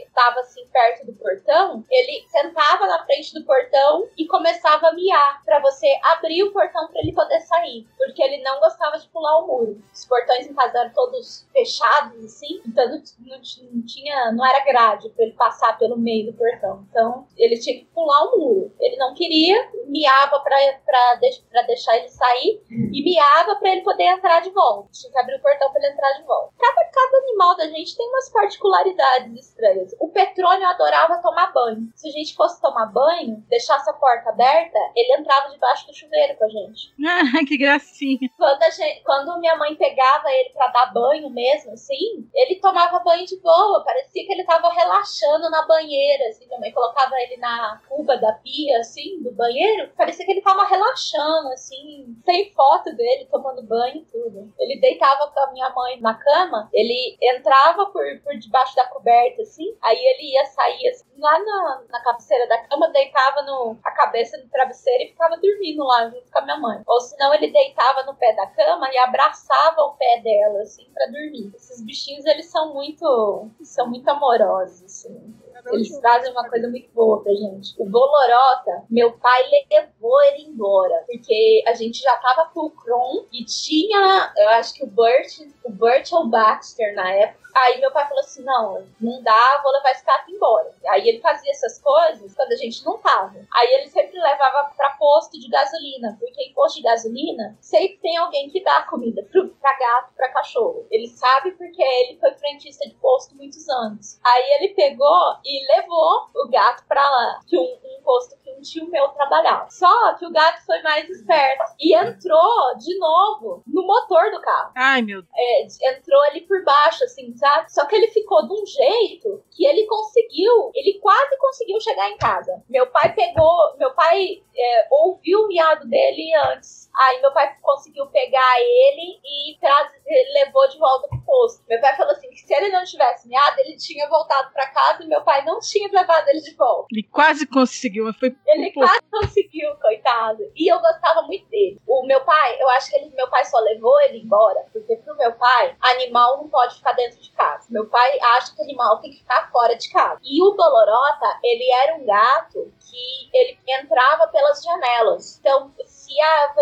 estava assim perto do portão, ele sentava na frente do portão e começava a miar para você abrir o portão para ele poder sair, porque ele não gostava de pular o muro. Os portões em casa eram todos fechados assim, então não, não, tinha, não era grade para ele passar pelo meio do portão. Então, ele tinha que pular o muro. Ele não queria, miava para para deixar ele sair e miava para ele poder entrar de volta. Tinha que abrir o portão para ele entrar de volta. Cada, cada animal da gente tem umas particularidades estranhas. O Petrônio adorava tomar banho. Se a gente fosse tomar banho, deixasse a porta aberta, ele entrava debaixo do chuveiro com a gente. *laughs* Ah, que gracinha. Quando, a gente, quando minha mãe pegava ele para dar banho mesmo, assim, ele tomava banho de boa. Parecia que ele tava relaxando na banheira, assim. Minha mãe colocava ele na cuba da pia, assim, do banheiro. Parecia que ele tava relaxando, assim, sem foto dele tomando banho e tudo. Ele deitava com a minha mãe na cama, ele entrava por, por debaixo da coberta, assim, aí ele ia sair assim, lá na, na cabeceira da cama, deitava no, a cabeça no travesseiro e ficava dormindo lá junto com a minha mãe. Ou senão ele deitava no pé da cama e abraçava o pé dela, assim, pra dormir. Esses bichinhos, eles são muito, são muito amorosos, assim. Eles trazem uma coisa muito boa pra gente. O Bolorota, meu pai levou ele embora. Porque a gente já tava com o Kron e tinha, eu acho que o Burt, o Burt ou Baxter na época. Aí meu pai falou assim: não, não dá, vou levar esse gato embora. Aí ele fazia essas coisas quando a gente não tava. Aí ele sempre levava pra posto de gasolina, porque em posto de gasolina sempre tem alguém que dá comida pro, pra gato, pra cachorro. Ele sabe porque ele foi frentista de posto muitos anos. Aí ele pegou e levou o gato pra lá, que um, um posto que um tio meu trabalhava. Só que o gato foi mais esperto e entrou de novo no motor do carro. Ai, meu Deus. É, entrou ali por baixo, assim, sabe? Só que ele ficou de um jeito que ele conseguiu, ele quase conseguiu chegar em casa. Meu pai pegou, meu pai é, ouviu o miado dele antes. Aí meu pai conseguiu pegar ele e traz, ele levou de volta pro posto. Meu pai falou assim que se ele não tivesse miado, ele tinha voltado para casa e meu pai não tinha levado ele de volta. Ele quase conseguiu, mas foi. Ele quase conseguiu, coitado. E eu gostava muito dele. O meu pai, eu acho que ele, meu pai só levou ele embora, porque pro meu pai, animal não pode ficar dentro de casa. Meu pai acha que animal tem que ficar fora de casa. E o Dolorota, ele era um gato que ele entrava pelas janelas. Então, se, a,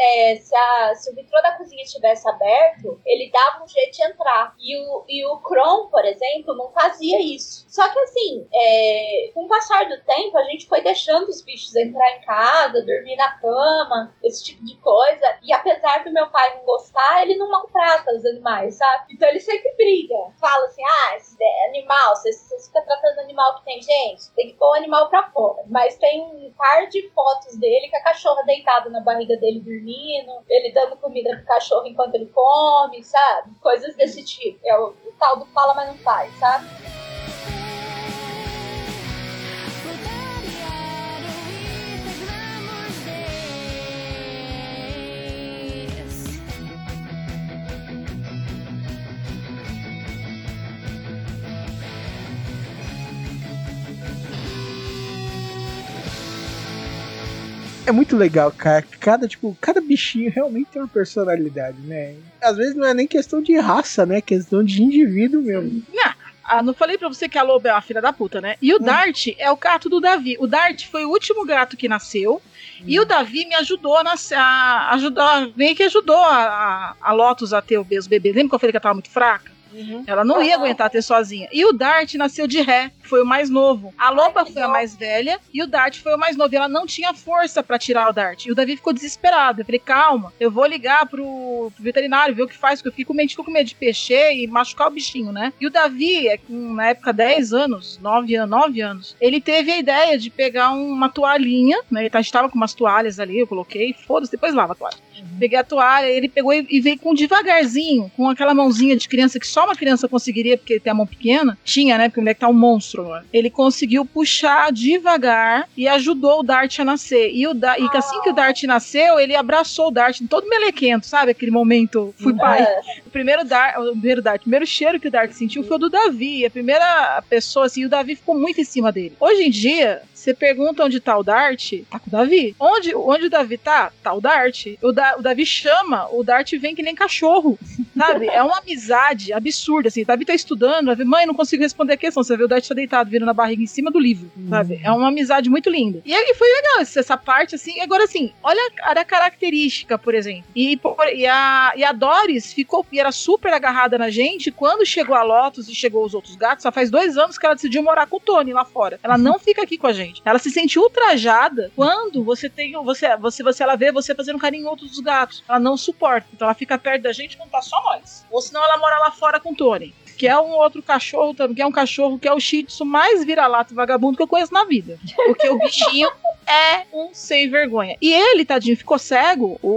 é, se, a, se o vitrô da cozinha estivesse aberto, ele dava um jeito de entrar. E o, e o Kron, por exemplo, não fazia isso. Só que assim, é, com o passar do tempo, a gente foi deixando os bichos entrar em casa, dormir na cama, esse tipo de coisa. E apesar do meu pai não gostar, ele não maltrata os animais, sabe? Então ele sempre briga. Fala assim: ah, animal, você, fica tratando animal que tem gente, tem que pôr o animal pra fora. Mas tem um par de fotos dele com a cachorra deitada na barriga dele dormindo, ele dando comida pro cachorro enquanto ele come, sabe? Coisas desse tipo. É o, o tal do fala, mas não faz, sabe? É muito legal, cara. Cada, tipo, cada bichinho realmente tem uma personalidade, né? Às vezes não é nem questão de raça, né? É questão de indivíduo mesmo. Não, ah, não falei pra você que a Loba é uma filha da puta, né? E o Dart é o gato do Davi. O Dart foi o último gato que nasceu. E o Davi me ajudou a nascer. A, ajudou, meio que ajudou a, a, a Lotus a ter os bebês. Lembra que eu falei que ela tava muito fraca? Ela não ia aguentar ter sozinha. E o Dart nasceu de ré. Foi o mais novo. A Loba foi a mais velha e o Dart foi o mais novo. E ela não tinha força pra tirar o Dart. E o Davi ficou desesperado. Eu falei, calma, eu vou ligar pro, pro veterinário, ver o que faz, porque eu fiquei com medo, fico com medo de peixer e machucar o bichinho, né? E o Davi, é na época 10 anos, 9 anos, 9 anos, ele teve a ideia de pegar uma toalhinha, né? Ele tá- a gente tava com umas toalhas ali, eu coloquei, foda-se, depois lava a toalha. Peguei a toalha, ele pegou e, e veio com devagarzinho, com aquela mãozinha de criança que só uma criança conseguiria, porque ele tem a mão pequena. Tinha, né? Porque o moleque tá um monstro Ele conseguiu puxar devagar e ajudou o Dart a nascer. E, o da e assim que o Dart nasceu, ele abraçou o Dart todo melequento, sabe? Aquele momento, fui pai. O primeiro Dart, o primeiro Dart, o primeiro cheiro que o Dart sentiu foi o do Davi. A primeira pessoa, assim, o Davi ficou muito em cima dele. Hoje em dia, você pergunta onde tá o Dart, tá com o Davi. Onde, onde o Davi tá? Tá o Dart. O, da, o Davi chama, o Dart vem que nem cachorro. Sabe? É uma amizade absurda, assim. O Davi tá estudando, Davi, mãe, não consigo responder a questão. Você vê o Dart tá deitado, virando a barriga em cima do livro, sabe? É uma amizade muito linda. E foi legal essa essa parte, assim. Agora, assim, olha a, a característica, por exemplo. E, por- e, a, e a Doris ficou, e era super agarrada na gente quando chegou a Lotus e chegou os outros gatos. Só faz dois anos que ela decidiu morar com o Tony lá fora. Ela não fica aqui com a gente. Ela se sente ultrajada quando você tem você você você ela vê você fazendo carinho em outros gatos. Ela não suporta. Então ela fica perto da gente quando tá só nós. Ou senão ela mora lá fora com o Tony. Que é um outro cachorro, também, que é um cachorro que é o Shih Tzu mais vira-lata vagabundo que eu conheço na vida. Porque o bichinho *laughs* é um sem vergonha. E ele, tadinho, ficou cego. O,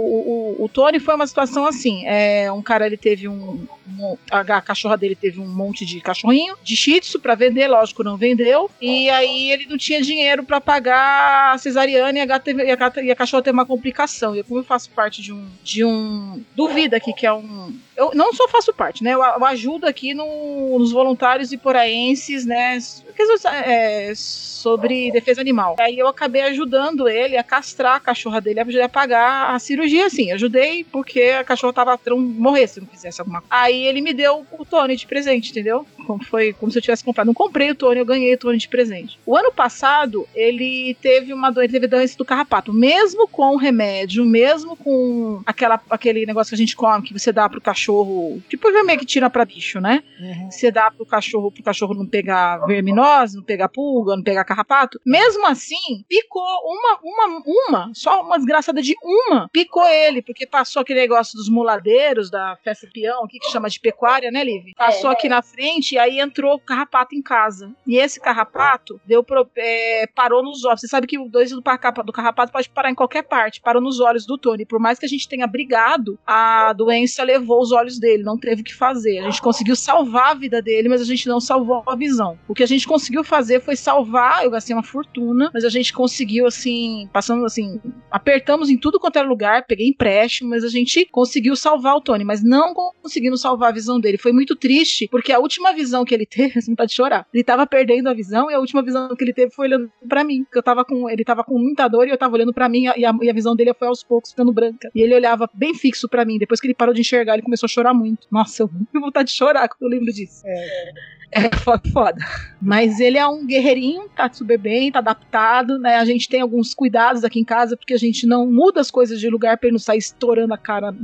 o, o Tony foi uma situação assim: é, um cara ele teve um. um- a, a cachorra dele teve um monte de cachorrinho, de shih tzu pra vender, lógico, não vendeu. E aí ele não tinha dinheiro pra pagar a cesariana e a, gata e a, gata- e a cachorra teve uma complicação. E como eu faço parte de um. de um. do Vida aqui, que é um. Eu não só faço parte, né? Eu, eu ajudo aqui no- nos voluntários iporaenses, né? questões, é, sobre defesa animal. Aí eu acabei ajudando ele a castrar a cachorra dele, a pagar a cirurgia, assim. Ajudei porque a cachorra tava morrer se não fizesse alguma coisa. Aí ele me deu o Tony de presente, entendeu? Como foi como se eu tivesse comprado. Não comprei o Tony, eu ganhei o Tony de presente. O ano passado, ele teve uma doença, teve doença do carrapato. Mesmo com o remédio, mesmo com aquela, aquele negócio que a gente come, que você dá pro cachorro, tipo o vermelho que tira pra bicho, né? Você dá pro cachorro, pro cachorro não pegar verminose, não pegar pulga, não pegar carrapato. Mesmo assim, picou uma, uma, uma, só uma desgraçada de uma, picou ele, porque passou aquele negócio dos muladeiros, da festa peão, aqui que chama de pecuária, né, Liv? Passou É. aqui na frente aí entrou o carrapato em casa. E esse carrapato deu pro, é, parou nos olhos. Você sabe que o dois do, do carrapato pode parar em qualquer parte. Parou nos olhos do Tony. Por mais que a gente tenha brigado, a doença levou os olhos dele, não teve o que fazer. A gente conseguiu salvar a vida dele, mas a gente não salvou a visão. O que a gente conseguiu fazer foi salvar, eu gastei uma fortuna, mas a gente conseguiu, assim, passando assim, apertamos em tudo quanto era lugar, peguei empréstimo, mas a gente conseguiu salvar o Tony, mas não conseguimos salvar a visão dele. Foi muito triste, porque a última visão que ele teve, *laughs* assim, vontade de chorar. Ele tava perdendo a visão e a última visão que ele teve foi olhando pra mim. Porque eu tava com, ele tava com muita dor e eu tava olhando pra mim e a, e a visão dele foi aos poucos ficando branca. E ele olhava bem fixo pra mim. Depois que ele parou de enxergar, ele começou a chorar muito. Nossa, eu *laughs* tenho vontade de chorar quando eu lembro disso. É *laughs* foda, foda. Mas ele é um guerreirinho, tá super bem, tá adaptado, né? A gente tem alguns cuidados aqui em casa, porque a gente não muda as coisas de lugar pra ele não sair estourando a cara.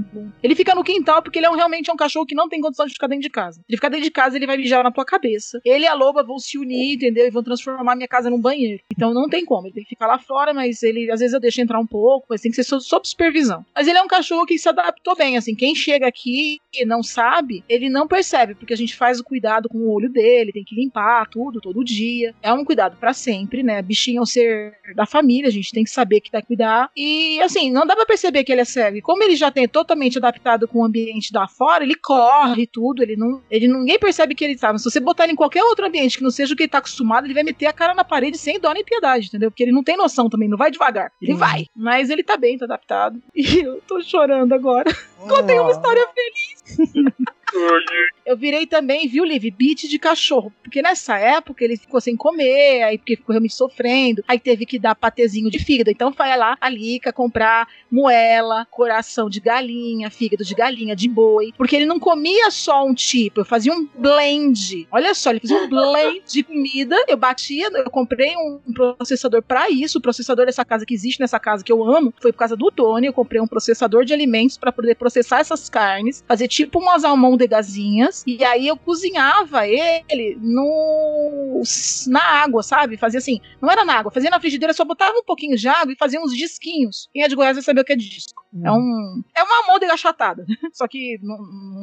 Ele fica no quintal, porque ele é um, realmente é um cachorro que não tem condição de ficar dentro de casa. Ele ficar dentro de casa, ele vai mijar na tua cabeça. Ele e a loba vão se unir, entendeu? E vão transformar minha casa num banheiro. Então não tem como. Ele tem que ficar lá fora, mas ele, às vezes eu deixo entrar um pouco, mas tem que ser sob, sob supervisão. Mas ele é um cachorro que se adaptou bem, assim. Quem chega aqui e não sabe, ele não percebe, porque a gente faz o cuidado com o olho dele, tem que limpar tudo todo dia. É um cuidado pra sempre, né? Bichinho é um ser da família, a gente tem que saber que vai cuidar. E assim, não dá pra perceber que ele é cego. E como ele já tem totalmente adaptado com o ambiente da fora, ele corre tudo, ele não, ele ninguém percebe que ele tá. Mas se você botar ele em qualquer outro ambiente que não seja o que ele tá acostumado, ele vai meter a cara na parede sem dó nem piedade, entendeu? Porque ele não tem noção também, não vai devagar. Ele vai. Mas ele tá bem, tá adaptado. *laughs* E eu tô chorando agora. *laughs* Contei uma história feliz. *laughs* Eu virei também, viu, Liv, beat de cachorro. Porque nessa época ele ficou sem comer, aí porque ficou realmente sofrendo, aí teve que dar patezinho de fígado. Então vai lá, a Lica, comprar moela, coração de galinha, fígado de galinha, de boi. Porque ele não comia só um tipo, eu fazia um blend. Olha só, ele fazia um blend de comida. Eu batia, eu comprei um processador pra isso. O processador dessa casa que existe nessa casa que eu amo foi por causa do Tony. Eu comprei um processador de alimentos pra poder processar essas carnes, fazer tipo umas almond almôndegazinhas e aí eu cozinhava ele no na água, sabe? Fazia assim, não era na água, fazia na frigideira, só botava um pouquinho de água e fazia uns disquinhos. Quem é de Goiás vai saber o que é disco. É um é uma almôndega achatada, *laughs* só que não,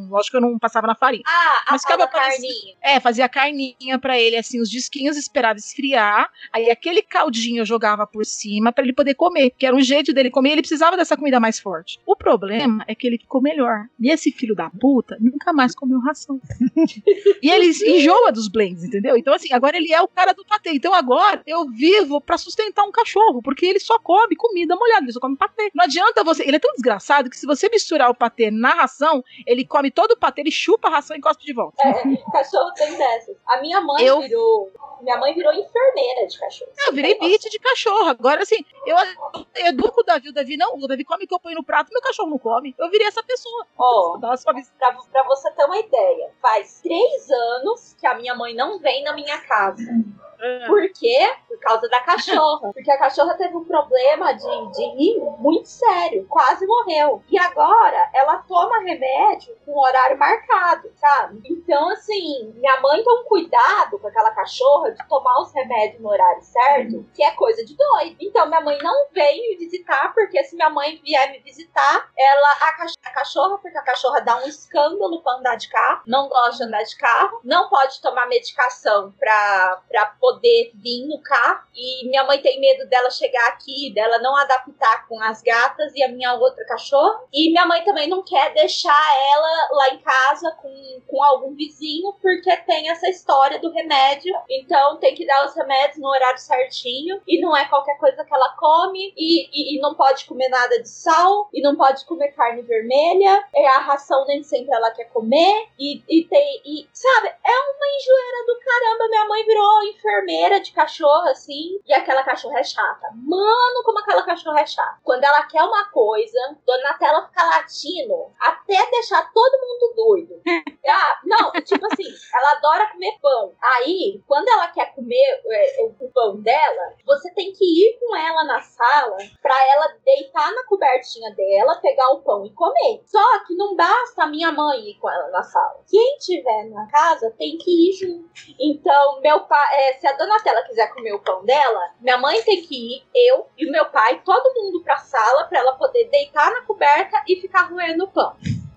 lógico que eu não passava na farinha. Ah, a Mas ficava carninha. É, fazia carninha pra ele, assim, os disquinhos, esperava esfriar. Aí aquele caldinho eu jogava por cima pra ele poder comer, que era um jeito dele comer. Ele precisava dessa comida mais forte. O problema é que ele ficou melhor. E esse filho da puta nunca mais comeu ração. *laughs* e ele enjoa dos blends, entendeu? Então, assim, agora ele é o cara do patê. Então agora eu vivo pra sustentar um cachorro, porque ele só come comida molhada, ele só come patê. Não adianta você. Ele é tão desgraçado que se você misturar o patê na ração, ele come todo o patê, ele chupa a ração e cospe de volta. É, cachorro tem dessas. A minha mãe Eu- virou. Minha mãe virou enfermeira de cachorro. Eu virei beat de cachorro. Agora, assim, eu educo o Davi. O Davi não. O Davi come o que eu ponho no prato, meu cachorro não come. Eu virei essa pessoa. Ó, suaviz- pra, pra você ter uma ideia, faz três anos que a minha mãe não vem na minha casa. Por quê? Por causa da cachorra. Porque a cachorra teve um problema de, de rim muito sério. Quase morreu. E agora ela toma remédio com horário marcado, sabe? Então, assim, minha mãe um cuidado com aquela cachorra de tomar os remédios no horário certo, que é coisa de doido. Então, minha mãe não veio me visitar, porque se minha mãe vier me visitar, ela, a, cach- a cachorra, porque a cachorra dá um escândalo pra andar de carro, não gosta de andar de carro, não pode tomar medicação pra, pra poder vir no carro. E minha mãe tem medo dela chegar aqui, dela não adaptar com as gatas e a minha outra cachorra. E minha mãe também não quer deixar ela lá em casa com, com algum vizinho, porque tem essa história do remédio. Então tem que dar os remédios no horário certinho. E não é qualquer coisa que ela come. E, e, e não pode comer nada de sal. E não pode comer carne vermelha. É a ração nem sempre ela quer comer. E, e tem. E, sabe, é uma enjoeira do caramba. Minha mãe virou enfermeira de cachorro, assim. E aquela cachorra é chata. Mano, como aquela cachorra é chata. Quando ela quer uma coisa, Donatella fica latindo até deixar todo mundo doido. *laughs* Ah, não, tipo assim, ela adora comer pão. Aí, quando ela quer comer é, o pão dela, você tem que ir com ela na sala pra ela deitar na cobertinha dela, pegar o pão e comer. Só que não basta a minha mãe ir com ela na sala. Quem tiver na casa tem que ir junto. Então, meu pai, é, se a Donatella quiser comer o pão dela, minha mãe tem que ir, eu e o meu pai, todo mundo pra sala pra ela poder deitar na coberta e ficar roendo o pão.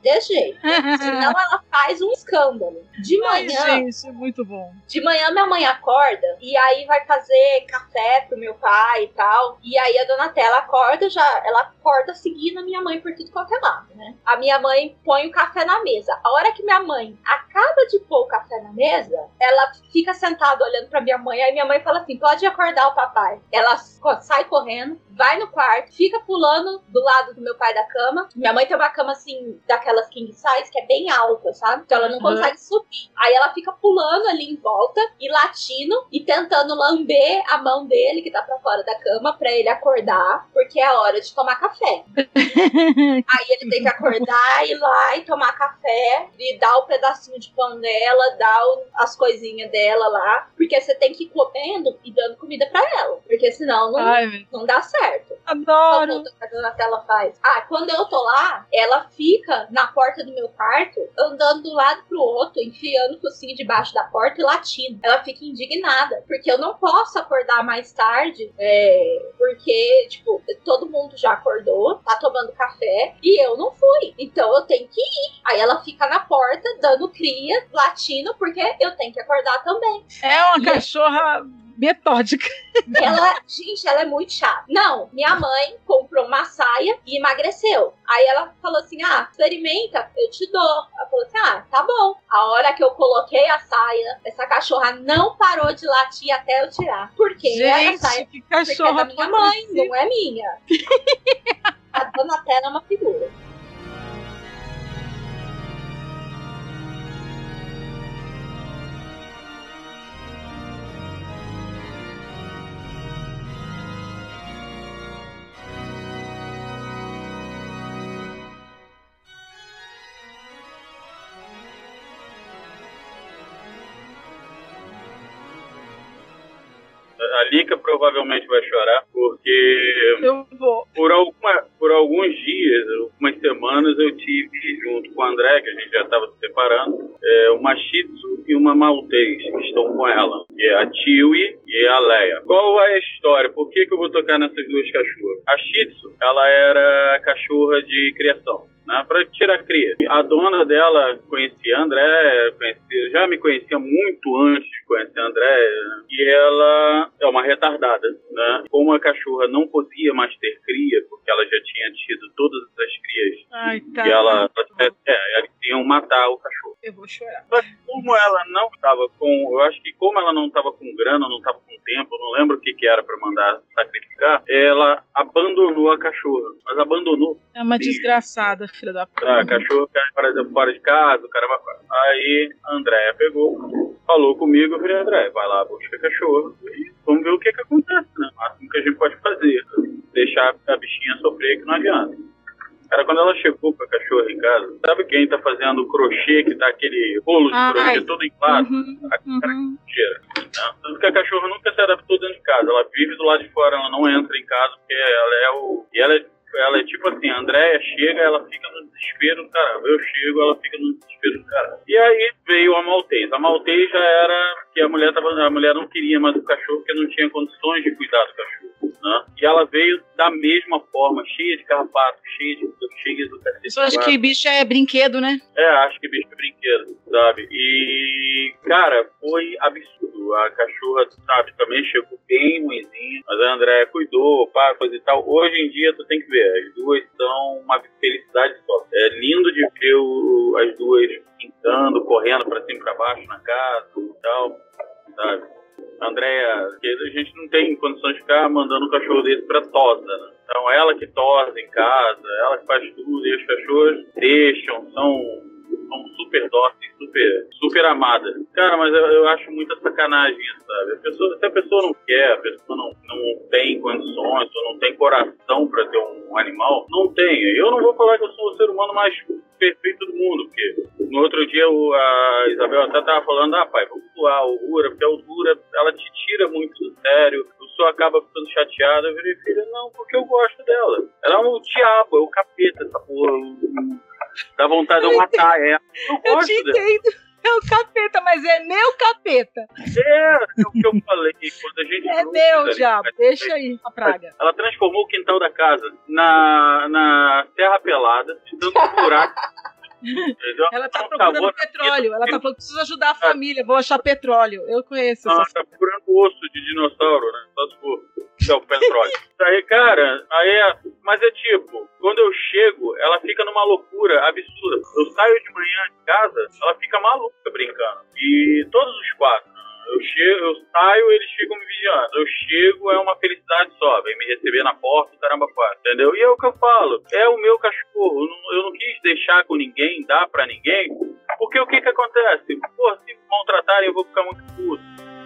Desse jeito. *laughs* Senão ela faz um escândalo. De Ai, manhã, gente, é muito bom. de manhã minha mãe acorda e aí vai fazer café pro meu pai e tal. E aí a Donatella acorda, já ela acorda seguindo a minha mãe por tudo qualquer lado, né? A minha mãe põe o café na mesa. A hora que minha mãe acaba de pôr o café na mesa, ela fica sentada olhando pra minha mãe. Aí minha mãe fala assim: pode acordar o papai. Ela sai correndo, vai no quarto, fica pulando do lado do meu pai da cama. Minha mãe tem uma cama assim, daquelas king size, que é bem alta, sabe? Então ela não Uhum. consegue subir. Aí ela fica pulando ali em volta e latindo e tentando lamber a mão dele, que tá pra fora da cama, pra ele acordar, porque é hora de tomar café. *laughs* Aí ele tem que acordar, ir lá e tomar café, e dar o pedacinho de pão dela, dar o- as coisinhas dela lá, porque você tem que ir comendo e dando comida pra ela, porque senão não, Ai, não dá certo. adoro. Como a Donatella faz? Ah, quando eu tô lá, ela fica na porta do meu quarto, andando do lado pro outro, enfiando o focinho debaixo da porta e latindo. Ela fica indignada, porque eu não posso acordar mais tarde, é, porque, tipo, todo mundo já acordou, tá tomando café, e eu não fui. Então eu tenho que ir. Aí ela fica na porta, dando cria, latindo, porque eu tenho que acordar também. É uma E- cachorra metódica. *laughs* Ela, gente, ela é muito chata. Não, minha mãe comprou uma saia e emagreceu. Aí ela falou assim: ah, experimenta, eu te dou. Ela falou assim: ah, tá bom. A hora que eu coloquei a saia, essa cachorra não parou de latir até eu tirar. Porque a Gente, saia que porque é cachorra da minha mãe, não é minha. *laughs* a Donatella é uma figura. A Lika provavelmente vai chorar, porque Eu vou. por, alguma, por alguns dias, algumas semanas, eu tive, junto com o André, que a gente já estava se separando, é, uma Shih Tzu e uma Maltês, que estão com ela, que é a Tiwi e a Leia. Qual é a história? Por que, que eu vou tocar nessas duas cachorras? A Shih Tzu, ela era cachorra de criação. Né, para tirar cria. A dona dela conhecia a André, conhecia, já me conhecia muito antes de conhecer a André, e ela é uma retardada. Né? Como a cachorra não podia mais ter cria, porque ela já tinha tido todas as crias, Ai, tá. e ela, é, eles iam matar o cachorro. Eu vou chorar. Mas como ela não estava com. Eu acho que como ela não estava com grana, não estava com tempo, não lembro o que, que era para mandar sacrificar, ela abandonou a cachorra. Mas abandonou. É uma desgraçada, filha da puta. Ah, cachorro cai para exemplo, fora de casa, o cara vai. Aí a Andréia pegou, falou comigo, eu falei, André, vai lá, busca cachorro e vamos ver o que que acontece, né? O máximo que a gente pode fazer. Deixar a bichinha sofrer que não adianta. Cara, quando ela chegou com a cachorra em casa, sabe quem tá fazendo crochê, que tá aquele rolo de Ai. crochê todo inflado? Uhum, A cara cheira. Né? Tanto que a cachorra nunca se adaptou dentro de casa. Ela vive do lado de fora, ela não entra em casa, porque ela é o. E ela é, ela é tipo assim, a Andréia chega, ela fica no desespero do caramba. Eu chego, ela fica no desespero do caramba. E aí veio a Maltês. A Maltês já era que a mulher tava. A mulher não queria mais o cachorro porque não tinha condições de cuidar do cachorro. Né? E ela veio da mesma forma, cheia de carrapato, cheia de, cheia do cacete. Eu acho que bicho é brinquedo, né? É, acho que bicho é brinquedo, sabe? E, cara, foi absurdo. A cachorra, sabe, também chegou bem ruimzinha, mas a André cuidou, pá, coisa e tal. Hoje em dia, tu tem que ver, as duas são uma felicidade só. É lindo de ver o- as duas pintando, correndo pra cima e pra baixo na casa e tal, sabe? Andréia, a gente não tem condições de ficar mandando um cachorro desse pra tosa, né? Então ela que tosa em casa, ela que faz tudo, e as cachorras deixam, são, são super dóceis, super, super amadas. Cara, mas eu, eu acho muita sacanagem sabe? A pessoa, se a pessoa não quer, a pessoa não, não tem condições, ou não tem coração pra ter um animal, não tenha. Eu não vou falar que eu sou o ser humano mais perfeito do mundo, porque no outro dia o- a Isabel até tava falando, ah pai, vamos doar o Rura, porque a Rura, ela te tira muito do sério, o senhor acaba ficando chateado. Eu falei, filha, não, porque eu gosto dela. Ela é um diabo, é o capeta, essa porra. Dá vontade de eu matar ela. Eu Eu te dela. entendo. É o capeta, mas é meu capeta. É, é o que eu falei. Quando a gente É meu, ligado? Deixa aí a praga. Ela transformou o quintal da casa na, na terra pelada, de tanto buraco. *laughs* Entendeu? Ela tá Não procurando na petróleo. Ela tá falando que precisa ajudar a família. Vou achar petróleo. Eu conheço essa tá procurando osso de dinossauro, né? Só se for é o petróleo. *laughs* aí, cara, aí é. Mas é tipo, quando eu chego, ela fica numa loucura absurda. Eu saio de manhã de casa, ela fica maluca brincando. E todos os quatro. Eu chego, eu saio, eles ficam me vigiando. Eu chego, é uma felicidade só. Vem me receber na porta, caramba, quatro. Entendeu? E é o que eu falo. É o meu cachorro. Eu não, eu não quis deixar com ninguém, dar pra ninguém. Porque o que que acontece? Pô, se maltratarem, eu vou ficar muito puto.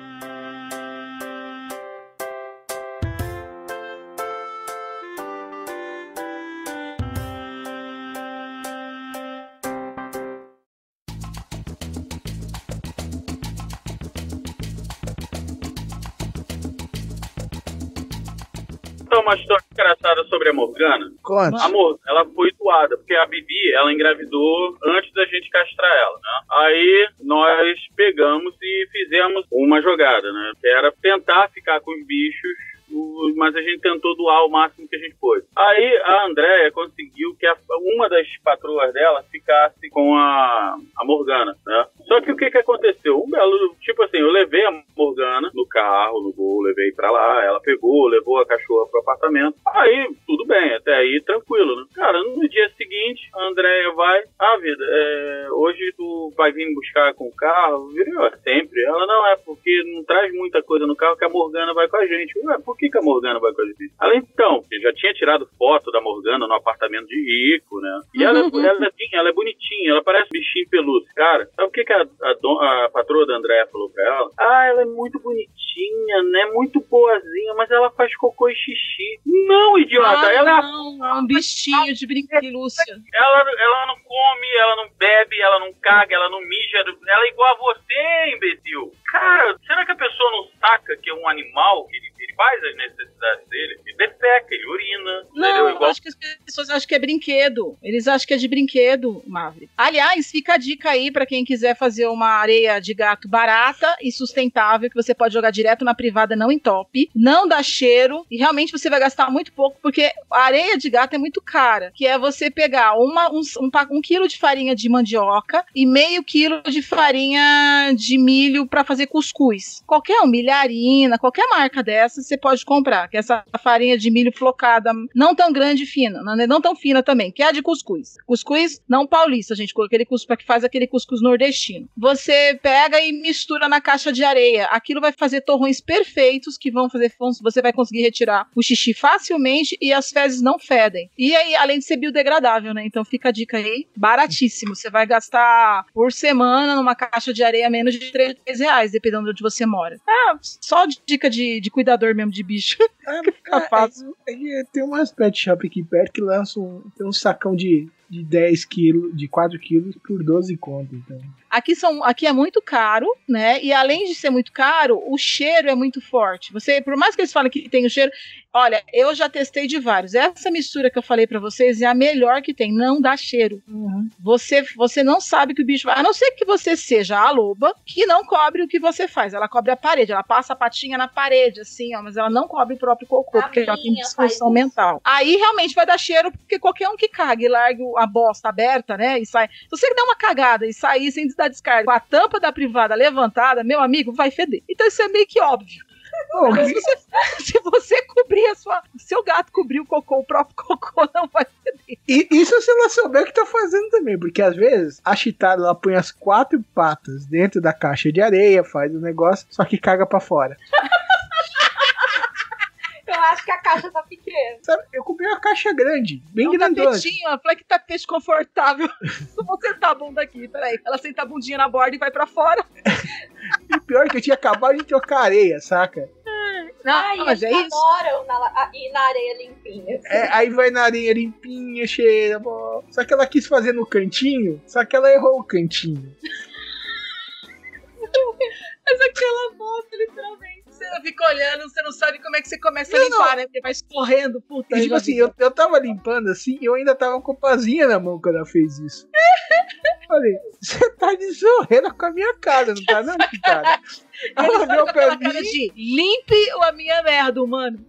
Uma história engraçada sobre a Morgana. Conte. A ela foi doada, porque a Bibi, ela engravidou antes da gente castrar ela, né? Aí nós pegamos e fizemos uma jogada, né? Que era tentar ficar com os bichos, mas a gente tentou doar o máximo que a gente pôde. Aí a Andréia conseguiu que a- uma das patroas dela ficasse com a, a Morgana, né? Só que o que que aconteceu? Um belo, tipo assim, eu levei a Morgana no carro, no gol, levei pra lá, ela pegou, levou a cachorra pro apartamento. Aí, tudo bem, até aí tranquilo, né? Cara, no dia seguinte, a Andréia vai, ah, vida, é, hoje tu vai vir buscar com o carro? Virei, "Ué, sempre. Ela, não, é porque não traz muita coisa no carro que a Morgana vai com a gente. Ué, por que, que a Morgana vai com a gente? Ela, então, já tinha tirado foto da Morgana no apartamento de rico, né? E ela, ela, é, ela é bonitinha, ela parece bichinho pelúcio. Cara, sabe o que, que a a, don- a patroa da Andréia falou pra ela? Ah, ela é muito bonitinha, né? Muito boazinha, mas ela faz cocô e xixi. Não, idiota! Ah, ela, é não, é um bichinho de brinquedo, Lúcia. ela, ela não come, ela não bebe, ela não caga, ela não mija. Ela é igual a você, imbecil. Cara, será que a pessoa não saca que é um animal que faz as necessidades dele? Defeca, ele urina, entendeu? Não, eu acho que as pessoas acham que é brinquedo. Eles acham que é de brinquedo, Mavre. Aliás, fica a dica aí pra quem quiser fazer uma areia de gato barata e sustentável, que você pode jogar direto na privada, não entope, não dá cheiro, e realmente você vai gastar muito pouco, porque a areia de gato é muito cara, que é você pegar uma, um, um, um quilo de farinha de mandioca e meio quilo de farinha de milho pra fazer cuscuz. Qualquer um, milharina, qualquer marca dessa, você pode comprar, que essa farinha de milho flocada, não tão grande e fina, não, não tão fina também, que é a de cuscuz. Cuscuz não paulista, gente, com aquele cuscuz que faz aquele cuscuz nordestino. Você pega e mistura na caixa de areia. Aquilo vai fazer torrões perfeitos que vão fazer você vai conseguir retirar o xixi facilmente e as fezes não fedem. E aí, além de ser biodegradável, né? Então fica a dica aí, baratíssimo. Você vai gastar por semana numa caixa de areia menos de 3 reais, dependendo de onde você mora. Ah, só dica de, de cuidador mesmo de bicho. *laughs* Fica fácil. Aí tem umas pet shop aqui perto que lançam um, um sacão de, de 10 quilos, de 4 quilos por 12 conto. Então. Aqui, são, aqui é muito caro, né? E além de ser muito caro, o cheiro é muito forte. Você, por mais que eles falem que tem o cheiro, olha, eu já testei de vários. Essa mistura que eu falei pra vocês é a melhor que tem, não dá cheiro. Você, você não sabe que o bicho vai, a não ser que você seja a loba, que não cobre o que você faz. Ela cobre a parede, ela passa a patinha na parede, assim, ó, mas ela não cobre o próprio cocô, A porque ela tem disfunção mental. Aí realmente vai dar cheiro, porque qualquer um que cague e largue a bosta aberta, né? E sai. Se você der uma cagada e sair sem dar descarga com a tampa da privada levantada, meu amigo, vai feder. Então isso é meio que óbvio. Se, você, *laughs* se você cobrir a sua. Seu gato cobrir o cocô, o próprio cocô *laughs* não vai feder. E isso se ela souber o que tá fazendo também, porque às vezes a chitada ela põe as quatro patas dentro da caixa de areia, faz o negócio, só que caga pra fora. Eu acho que a caixa tá pequena. Sabe, eu comprei uma caixa grande, bem É um grandona. tapetinho, ó, falei que tapete confortável. Não *laughs* vou sentar a bunda aqui, peraí. Ela senta a bundinha na borda e vai pra fora. E pior que eu tinha acabado de trocar areia, saca? Não, Ai, mas é isso. adoram na, a- ir na areia limpinha. É, aí vai na areia limpinha, cheira, bom. Só que ela quis fazer no cantinho, só que ela errou o cantinho. Mas aquela bosta, literalmente. Você fica olhando, você não sabe como é que você começa a limpar, não. né? Porque vai escorrendo, puta. E, tipo assim, eu, eu tava limpando assim e eu ainda tava com a pazinha na mão quando ela fez isso. Falei, você tá de zoeira com a minha cara, não tá não, *laughs* cara? Ela olhou pra mim, cara de limpe a minha merda, mano.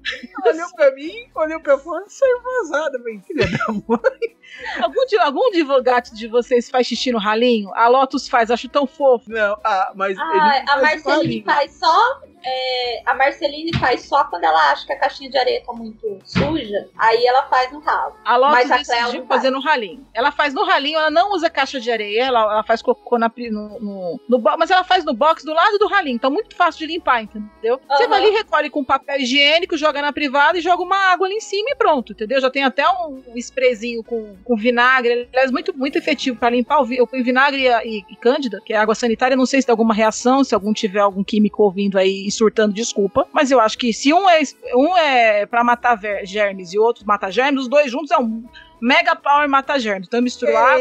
olhou pra mim, olhou pra fora e saiu vazada, bem, filha da mãe. Algum de, algum de gato de vocês faz xixi no ralinho? A Lotus faz, acho tão fofo. Não, ah, mas Ah, ele a Marceline faz só. É, a Marceline faz só quando ela acha que a caixinha de areia tá muito suja. Aí ela faz no ralo. A Lotus Mas a decidiu fazer faz. no ralinho. Ela faz no ralinho, ela não usa caixa de areia, ela, ela faz cocô na, no, no, no mas ela faz no box do lado do ralinho, então muito fácil de limpar, entendeu? Você Aham. vai ali, recolhe com papel higiênico, joga na privada e joga uma água ali em cima e pronto, entendeu? Já tem até um sprayzinho com, com vinagre, aliás, muito, muito efetivo para limpar o ponho vinagre e, e, e cândida, que é água sanitária, não sei se tem alguma reação, se algum tiver algum químico ouvindo aí surtando, desculpa, mas eu acho que se um é, um é para matar germes e outro mata germes, os dois juntos é um mega power mata germes, então eu misturo água,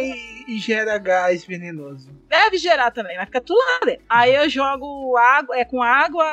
E, gera gás venenoso. deve gerar também, vai ficar tudo lá dentro. Aí eu jogo água, é com água,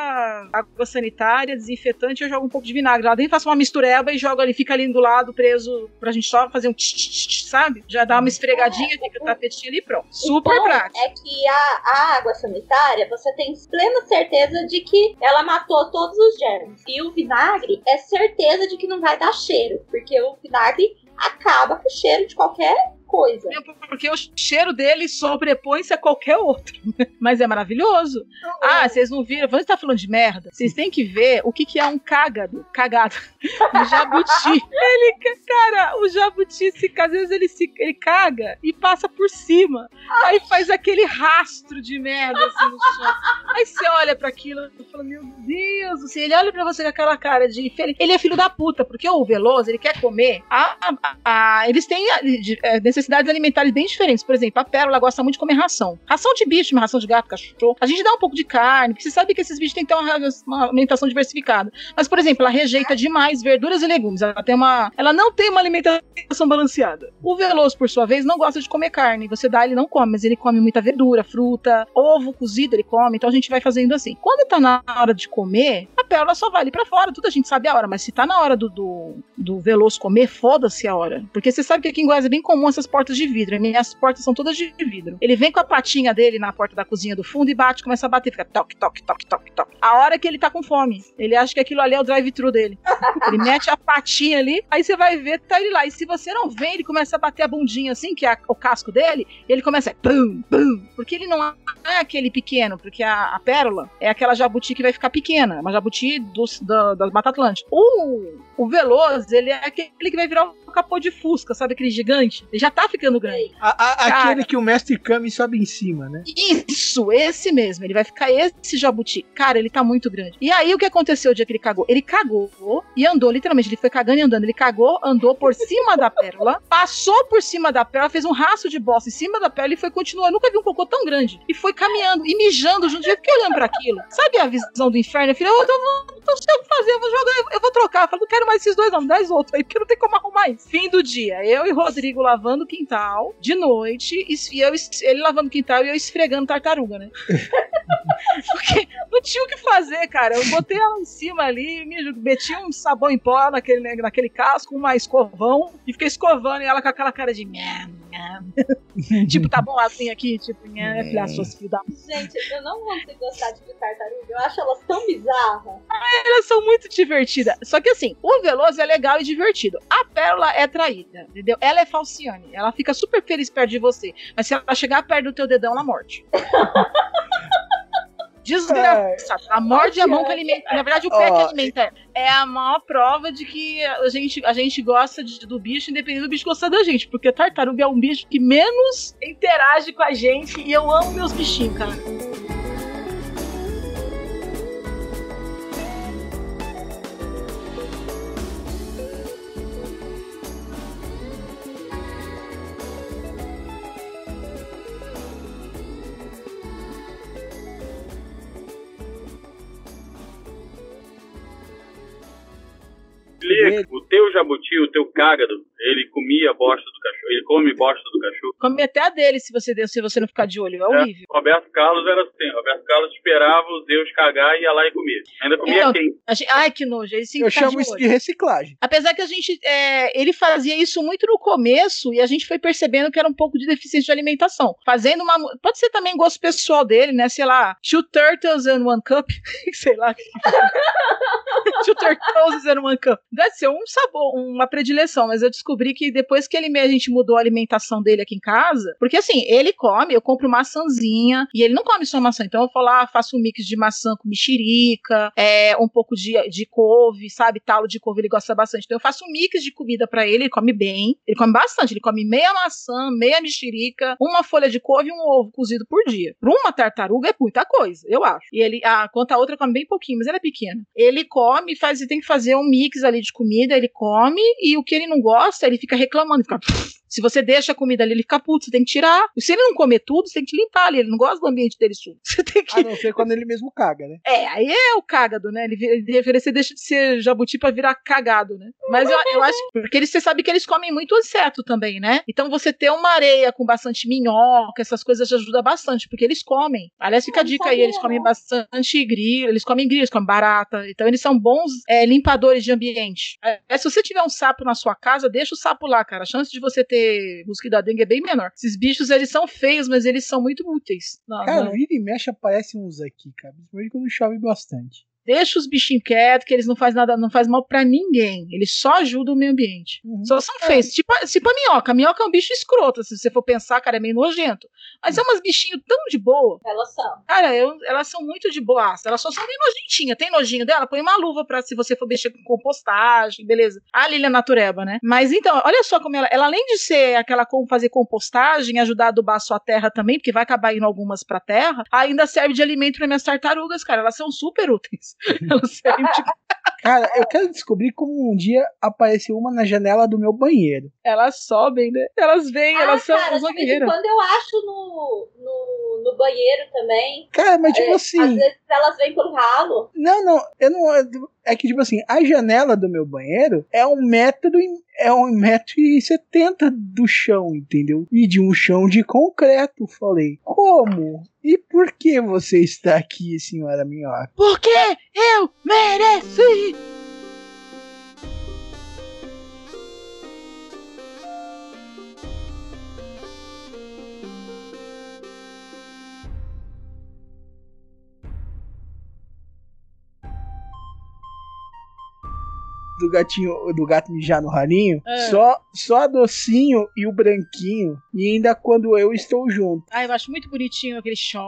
água sanitária, desinfetante, eu jogo um pouco de vinagre lá dentro, faço uma mistureba e jogo ali, fica ali do lado, preso, pra gente só fazer um tch, tch, tch, sabe? Já dá uma esfregadinha, fica o tapetinho ali e pronto. Super Então, prático. É que a, a água sanitária, você tem plena certeza de que ela matou todos os germes. E o vinagre é certeza de que não vai dar cheiro, porque o vinagre acaba com o cheiro de qualquer coisa. Porque o cheiro dele sobrepõe-se a qualquer outro. Mas é maravilhoso. Ah, vocês não viram? Você tá falando de merda? Vocês têm que ver o que, que é um cágado. Cagado. *laughs* Um jabuti. ele, cara, o jabuti, se, às vezes ele, se, ele caga e passa por cima. Aí faz aquele rastro de merda assim no chão. Aí você olha pra aquilo e fala, meu Deus, assim, ele olha pra você com aquela cara de. Ele é filho da puta, porque o Veloso, ele quer comer. A, a- a- eles têm é, necessidades alimentares bem diferentes. Por exemplo, a pérola gosta muito de comer ração. Ração de bicho, ração de gato, cachorro. A gente dá um pouco de carne, porque você sabe que esses bichos têm que ter uma, uma alimentação diversificada. Mas, por exemplo, ela rejeita demais verduras e legumes. Ela tem uma. Ela não tem uma alimentação balanceada. O veloso, por sua vez, não gosta de comer carne. Você dá, ele não come, mas ele come muita verdura, fruta, ovo cozido, ele come. Então a gente vai fazendo assim. Quando tá na hora de comer, a pérola só vai ali pra fora. Tudo a gente sabe a hora. Mas se tá na hora do, do, do veloso comer, foda-se a hora. Porque você sabe que aqui em Goiás é bem comum essas portas de vidro. As minhas portas são todas de vidro. Ele vem com a patinha dele na porta da cozinha do fundo e bate, começa a bater. Fica toque, toque, toque, toque, toque. A hora que ele tá com fome. Ele acha que aquilo ali é o drive-thru dele. Ele mete a patinha ali, aí você vai ver, tá ele lá. E se você não vê, ele começa a bater a bundinha assim, que é o casco dele, e ele começa a pum, pum. Porque ele não é aquele pequeno, porque a, a pérola é aquela jabuti que vai ficar pequena, é uma jabuti dos, da, da Mata Atlântica. O, o Veloz, ele é aquele que vai virar um capô de fusca, sabe aquele gigante? Ele já tá ficando grande. A- a- aquele que o mestre Kami sobe em cima, né? Isso, esse mesmo. Ele vai ficar esse jabuti. Cara, ele tá muito grande. E aí, o que aconteceu o dia que ele cagou? Ele cagou e andou, literalmente. Ele foi cagando e andando. Ele cagou, andou por cima da pérola, *laughs* passou por cima da pérola, fez um rastro de bosta em cima da pérola e foi continuando. Eu nunca vi um cocô tão grande. E foi caminhando e mijando junto. Eu fiquei olhando pra aquilo. Sabe a visão do inferno? Eu falei, eu tô, não sei o que fazer, eu vou jogar, eu- eu vou trocar. Eu falei, não quero mais esses dois, não, os outros aí, porque não tem como arrumar isso. Fim do dia, eu e Rodrigo lavando o quintal, de noite, e eu, ele lavando o quintal e eu esfregando tartaruga, né? *laughs* Porque não tinha o que fazer, cara. Eu botei ela em cima ali, me- meti um sabão em pó naquele, naquele casco, uma escovão, e fiquei escovando e ela com aquela cara de. nham. Tipo, tá bom assim aqui, tipo, filha, suas filhas da Gente, eu não consigo gostar de tartaruga. Eu acho elas tão bizarras. Elas são muito divertidas. Só que assim, o Veloso é legal e divertido. A Pérola é traída, entendeu? Ela é falciane. Ela fica super feliz perto de você. Mas se ela chegar perto do teu dedão, ela morde. *laughs* Desgraçada. Ela morde a mão que alimenta. Na verdade, o pé que alimenta. É a maior prova de que a gente, a gente gosta de- do bicho, independente do bicho gostar da gente. Porque tartaruga é um bicho que menos interage com a gente. E eu amo meus bichinhos, cara. O teu cágado, ele comia bosta do cachorro, ele come bosta do cachorro. Come até a dele se você, se você não ficar de olho. É É, horrível. Roberto Carlos era assim, Roberto Carlos esperava os Deus cagar e ia lá e comia. Ainda comia Então, quem? a gente- ai, que nojo. Ele se Eu chamo isso de reciclagem. Apesar que a gente. é, ele fazia isso muito no começo e a gente foi percebendo que era um pouco de deficiência de alimentação. Fazendo uma. Pode ser também gosto pessoal dele, né? Sei lá, Two Turtles and One Cup. *laughs* sei lá. *laughs* Two Turtles and One Cup. Deve ser um sabor, uma predileção, mas eu descobri que depois que ele, a gente mudou a alimentação dele aqui em casa, porque assim, ele come, eu compro maçãzinha e ele não come só maçã, então eu vou lá, faço um mix de maçã com mexerica, é, um pouco de, de couve, sabe, talo de couve ele gosta bastante, então eu faço um mix de comida pra ele, ele come bem, ele come bastante, ele come meia maçã, meia mexerica, uma folha de couve e um ovo cozido por dia. Pra uma tartaruga é muita coisa, eu acho. E ele, a, quanto a outra come bem pouquinho, mas ela é pequena. Ele come, faz, tem que fazer um mix ali de comida, ele come e o que ele não gosta, ele fica reclamando, fica se você deixa a comida ali, ele fica puto, você tem que tirar. E se ele não comer tudo, você tem que limpar ali. Ele não gosta do ambiente dele sujo. *laughs* Você tem que. A não ser quando ele mesmo caga, né? É, aí é o cagado, né? Ele, ele ser, deixa de ser jabuti pra virar cagado, né? Mas eu, eu acho que. Porque eles, você sabe que eles comem muito inseto também, né? Então você ter uma areia com bastante minhoca, essas coisas já ajuda bastante, porque eles comem. Aliás, fica a dica aí, eles comem bastante grilo, eles comem grilo, eles comem barata. Então eles são bons é, limpadores de ambiente. É, se você tiver um sapo na sua casa, deixa o sapo lá, cara. A chance de você ter mosquito da dengue é bem menor. Esses bichos, eles são feios, mas eles são muito úteis. Cara, não. vira e mexe aparece uns aqui, cara. Principalmente quando chove bastante. Deixa os bichinhos quietos, que eles não fazem nada, não faz mal pra ninguém. Eles só ajudam o meio ambiente. Só são feios. Tipo, a- tipo a minhoca. A minhoca é um bicho escroto, se você for pensar, cara, é meio nojento. Mas é umas bichinhos tão de boa. Elas são. Cara, eu- elas são muito de boaça. Elas só são meio nojentinhas. Tem nojinho dela? Põe uma luva pra se você for mexer com compostagem, beleza. A Lilia Natureba, né? Mas então, olha só como ela, ela além de ser aquela como fazer compostagem, ajudar a adubar a sua terra também, porque vai acabar indo algumas pra terra, ainda serve de alimento para minhas tartarugas, cara. Elas são super úteis. Elas serem de- Cara, eu quero descobrir como um dia apareceu uma na janela do meu banheiro. Elas sobem, né? Elas vêm, Ah, elas são cara, as de vez em guerreiras. quando eu acho no, no, no banheiro também. Cara, mas tipo É, assim. Às vezes elas vêm pelo ralo. Não, não, eu não. É que, tipo assim, a janela do meu banheiro é um metro e- é um metro e setenta do chão, entendeu? E de um chão de concreto, falei. Como? E por que você está aqui, senhora minhoca? Porque eu mereci! Do gatinho, do gato mijar no ralinho, É. só, só a docinho e o branquinho, e ainda quando eu estou junto. Ai, eu acho muito bonitinho aquele chão.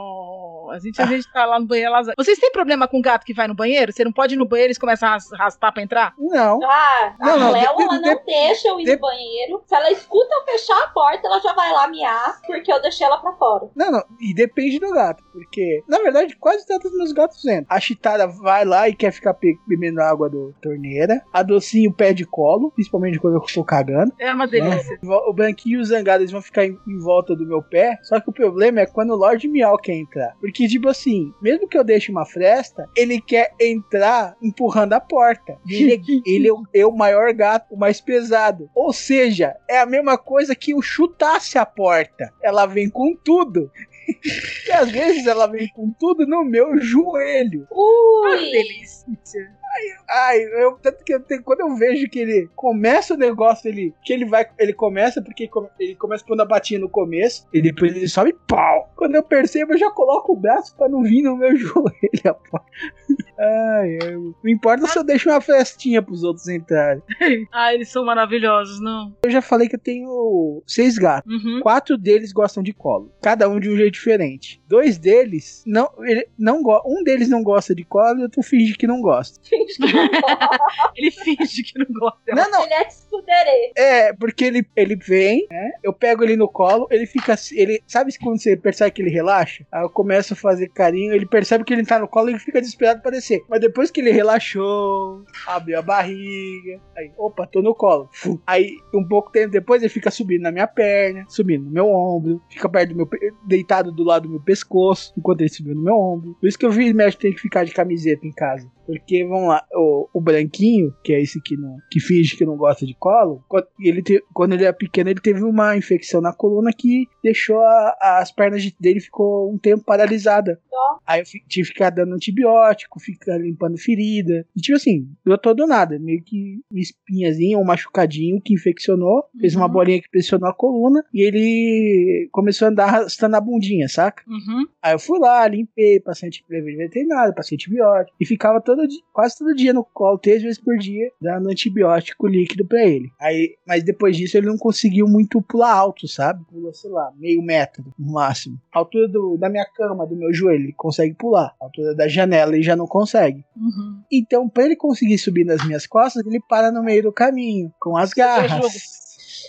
A gente, a gente tá lá no banheiro. Elas... Vocês têm problema com gato que vai no banheiro? Você não pode ir no banheiro e eles começam a ras- raspar pra entrar? Não. Ah, a Não, não, Cleo, de- ela de- não deixa eu ir de- no banheiro. Se ela escuta eu fechar a porta, ela já vai lá miar, porque eu deixei ela pra fora. Não, não, e depende do gato, porque, na verdade, quase todos os meus gatos entram. A Chitara vai lá e quer ficar pe- bebendo água do torneira. A Docinho pede colo, principalmente quando eu tô cagando. É uma delícia. O Branquinho e o Zangado, eles vão ficar em, em volta do meu pé. Só que o problema é quando o Lord Miau quer entrar. Porque, tipo assim, mesmo que eu deixe uma fresta, ele quer entrar empurrando a porta. *laughs* Ele, é- ele é, o, é o maior gato, o mais pesado. Ou seja, é a mesma coisa que eu chutasse a porta. Ela vem com tudo. *laughs* E às vezes ela vem com tudo no meu joelho. Ui! delícia. Ai, eu, tanto que eu quando eu vejo que ele começa o negócio, ele, que ele vai, ele começa porque ele começa pondo a batinha no começo, e depois ele sobe pau. Quando eu percebo, eu já coloco o braço pra não vir no meu *laughs* joelho. Ai, eu, não importa se eu deixo uma festinha pros outros entrarem. Ai, *laughs* eles são maravilhosos, não? Eu já falei que eu tenho seis gatos. Uhum. Quatro deles gostam de colo. Cada um de um jeito diferente. Dois deles não, ele não go- um deles não gosta de colo e outro finge que não gosta. *laughs* *laughs* Ele finge que não gosta. Não, não. Ele é tsundere. É, porque ele, ele vem, né? Eu pego ele no colo, ele fica assim, ele sabe quando você percebe que ele relaxa? Aí eu começo a fazer carinho, ele percebe que ele tá no colo e ele fica desesperado pra descer. Mas depois que ele relaxou, abriu a barriga, aí, opa, tô no colo. Aí um pouco tempo depois ele fica subindo na minha perna, subindo no meu ombro, fica perto do meu deitado do lado do meu pescoço, enquanto ele subiu no meu ombro. Por isso que eu vi mexe tem que ficar de camiseta em casa. Porque, vamos lá, o, o branquinho, que é esse que, não, que finge que não gosta de colo, quando ele, te- quando ele era pequeno, ele teve uma infecção na coluna que deixou a- as pernas de- dele ficou um tempo paralisada. Aí eu tive que ficar dando antibiótico, ficar limpando ferida. E tipo assim, brotou do nada, meio que uma espinhazinha, um machucadinho que infeccionou, fez uma Uhum. bolinha que pressionou a coluna e ele começou a andar arrastando a bundinha, saca? Uhum. Aí eu fui lá, limpei, passei antibiótico veterinário, passei antibiótico. E ficava todo dia, quase todo dia no colo, três vezes por dia, dando antibiótico líquido pra ele. Aí, mas depois disso ele não conseguiu muito pular alto, sabe? Pulou, sei lá, meio metro no máximo. A altura do, da minha cama, do meu joelho, ele consegue pular. A altura da janela ele já não consegue. Uhum. Então, pra ele conseguir subir nas minhas costas, ele para no meio do caminho, com as garras.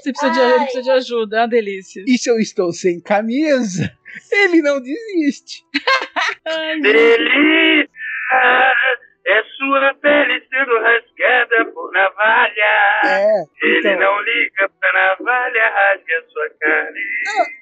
Você precisa de, ele precisa de ajuda, é uma delícia. E se eu estou sem camisa, ele não desiste. *laughs* Delícia! É sua pele sendo rasgada por navalha. É, Ele então. não liga pra navalha, rasga sua carne.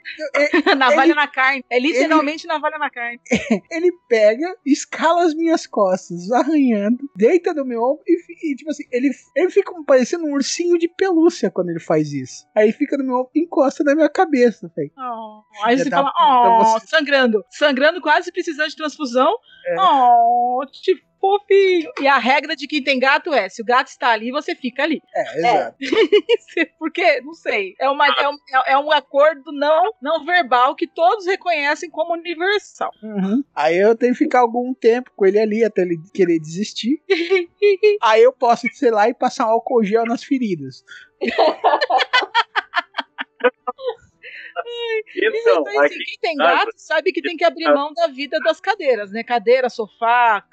*laughs* navalha na carne. É literalmente navalha na carne. *laughs* ele pega, escala as minhas costas, arranhando, deita no meu ombro e, e, tipo assim, ele, ele fica parecendo um ursinho de pelúcia quando ele faz isso. Aí fica no meu ombro, encosta na minha cabeça, velho. Oh, aí você fala, oh, você- sangrando. Sangrando, quase precisando de transfusão. É. Oh, que fofinho. E a regra de quem tem gato é: se o gato está ali, você fica ali. É, exato. *laughs* Por quê? Não sei. É, uma, é, um, é um acordo não, não verbal que todos reconhecem como universal. Uhum. Aí eu tenho que ficar algum tempo com ele ali até ele querer desistir. *laughs* Aí eu posso, sei lá, e passar um álcool gel nas feridas. *laughs* Então, Então, assim, quem tem gato sabe que tem que abrir mão da vida das cadeiras, né? Cadeira, sofá,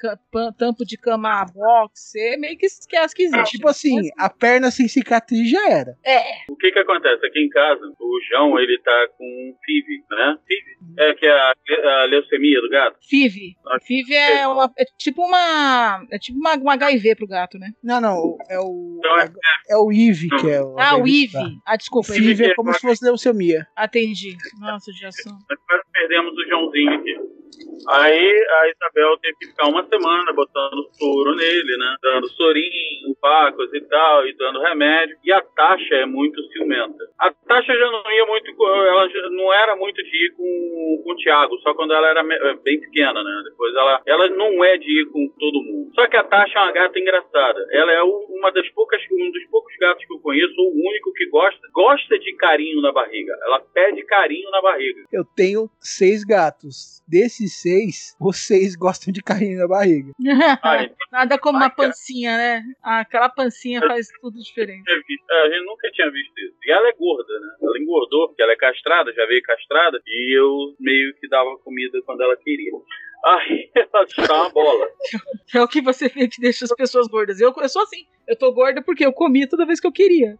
tampo de cama box, você meio que esquece que existe. Tipo assim, a perna sem cicatriz já era. É. O que que acontece? Aqui em casa, o João, ele tá com FIV, né? FIV é que é a, a leucemia do gato. FIV. FIV é, uma, é tipo uma. É tipo uma, uma HIV pro gato, né? Não, não, é o. Então é, É o IV que é o. Ah, o IV. Ah, desculpa. O IV é como se fosse leucemia. Atendi. Nossa, já são. nós quase perdemos o Joãozinho aqui. Aí a Isabel teve que ficar uma semana botando soro nele, né? Dando sorinho, pacos e tal, e dando remédio. E a Tasha é muito ciumenta. A Tasha já não ia muito, ela não era muito de ir com, com o Thiago, só quando ela era eh, bem pequena, né? Depois ela, ela não é de ir com todo mundo. Só que a Tasha é uma gata engraçada. Ela é uma das poucas, um dos poucos gatos que eu conheço, o único que gosta, gosta de carinho na barriga. Ela pede carinho na barriga. Eu tenho seis gatos. Desses seis, os seis gostam de carinho na barriga. *laughs* Nada como uma pancinha, né? Ah, Aquela pancinha faz tudo diferente. é, a gente nunca tinha visto isso. E ela é gorda, né? Ela engordou, porque ela é castrada, já veio castrada, e eu meio que dava comida quando ela queria. Aí *laughs* ela está uma bola. *laughs* É o que você vê que deixa as pessoas gordas. Eu, eu sou assim. Eu tô gorda porque eu comia toda vez que eu queria.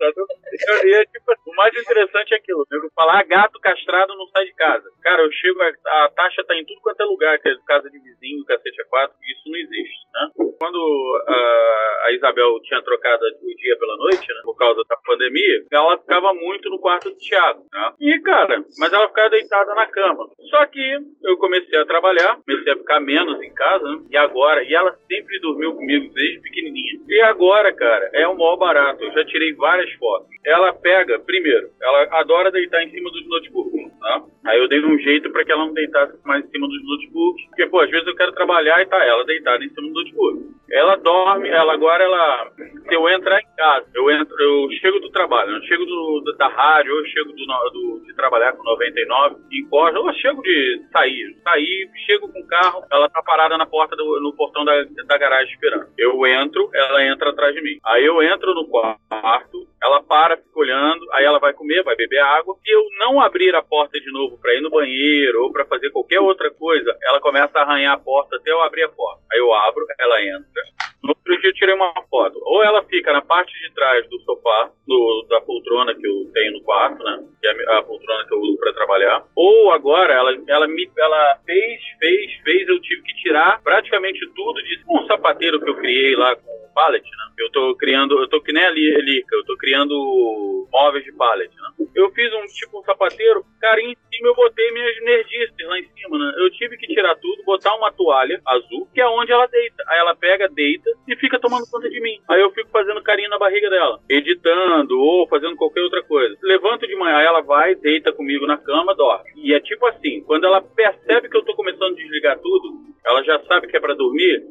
É, tipo, o mais interessante é aquilo. Eu falar, ah, gato castrado não sai de casa. Cara, eu chego, a, a taxa tá em tudo quanto é lugar, que é casa de vizinho, cacete a quatro, isso não existe, né? Quando a, a Isabel tinha trocado o dia pela noite, né, por causa da pandemia, ela ficava muito no quarto do Thiago, né? E, cara, mas ela ficava deitada na cama. Só que eu comecei a trabalhar, comecei a ficar menos em casa, né? E agora, e ela sempre dormiu comigo desde pequenininha. E agora, cara, é o maior barato. Eu já tirei várias fotos. Ela pega, primeiro, ela adora deitar em cima dos notebooks, tá? Aí eu dei um jeito pra que ela não deitasse mais em cima dos notebooks, porque, pô, às vezes eu quero trabalhar e tá ela deitada em cima do notebook. Ela dorme, ela agora, ela, se eu entrar em casa, eu entro, eu chego do trabalho, eu chego do, da rádio, eu chego do, do- de trabalhar com 99, encosto, ou eu chego de sair, sair, chego com o carro, ela tá parada na porta do, no portão da, da garagem esperando. Eu entro, ela entra atrás de mim. Aí eu entro no quarto, ela para, fica olhando, aí ela vai comer, vai beber água. Se eu não abrir a porta de novo pra ir no banheiro ou pra fazer qualquer outra coisa, ela começa a arranhar a porta até eu abrir a porta. Aí eu abro, ela entra. No outro dia eu tirei uma foto. Ou ela fica na parte de trás do sofá, do, da poltrona que eu tenho no quarto, né? Que é a, poltrona que eu uso pra trabalhar. Ou agora ela, ela me ela fez, fez, fez, eu tive que tirar praticamente tudo de um sapateiro que eu criei lá com pallet, né? Eu tô criando, eu tô que nem a Li- Lica, eu tô criando móveis de pallet, né? Eu fiz um tipo um sapateiro, cara, em cima eu botei minhas nerdices lá em cima, né? Eu tive que tirar tudo, botar uma toalha azul, que é onde ela deita. Aí ela pega, deita e fica tomando conta de mim. Aí eu fico fazendo carinho na barriga dela, editando ou fazendo qualquer outra coisa. Levanto de manhã, ela vai, deita comigo na cama, dorme. E é tipo assim, quando ela percebe que eu tô começando a desligar tudo, ela já sabe que é pra dormir,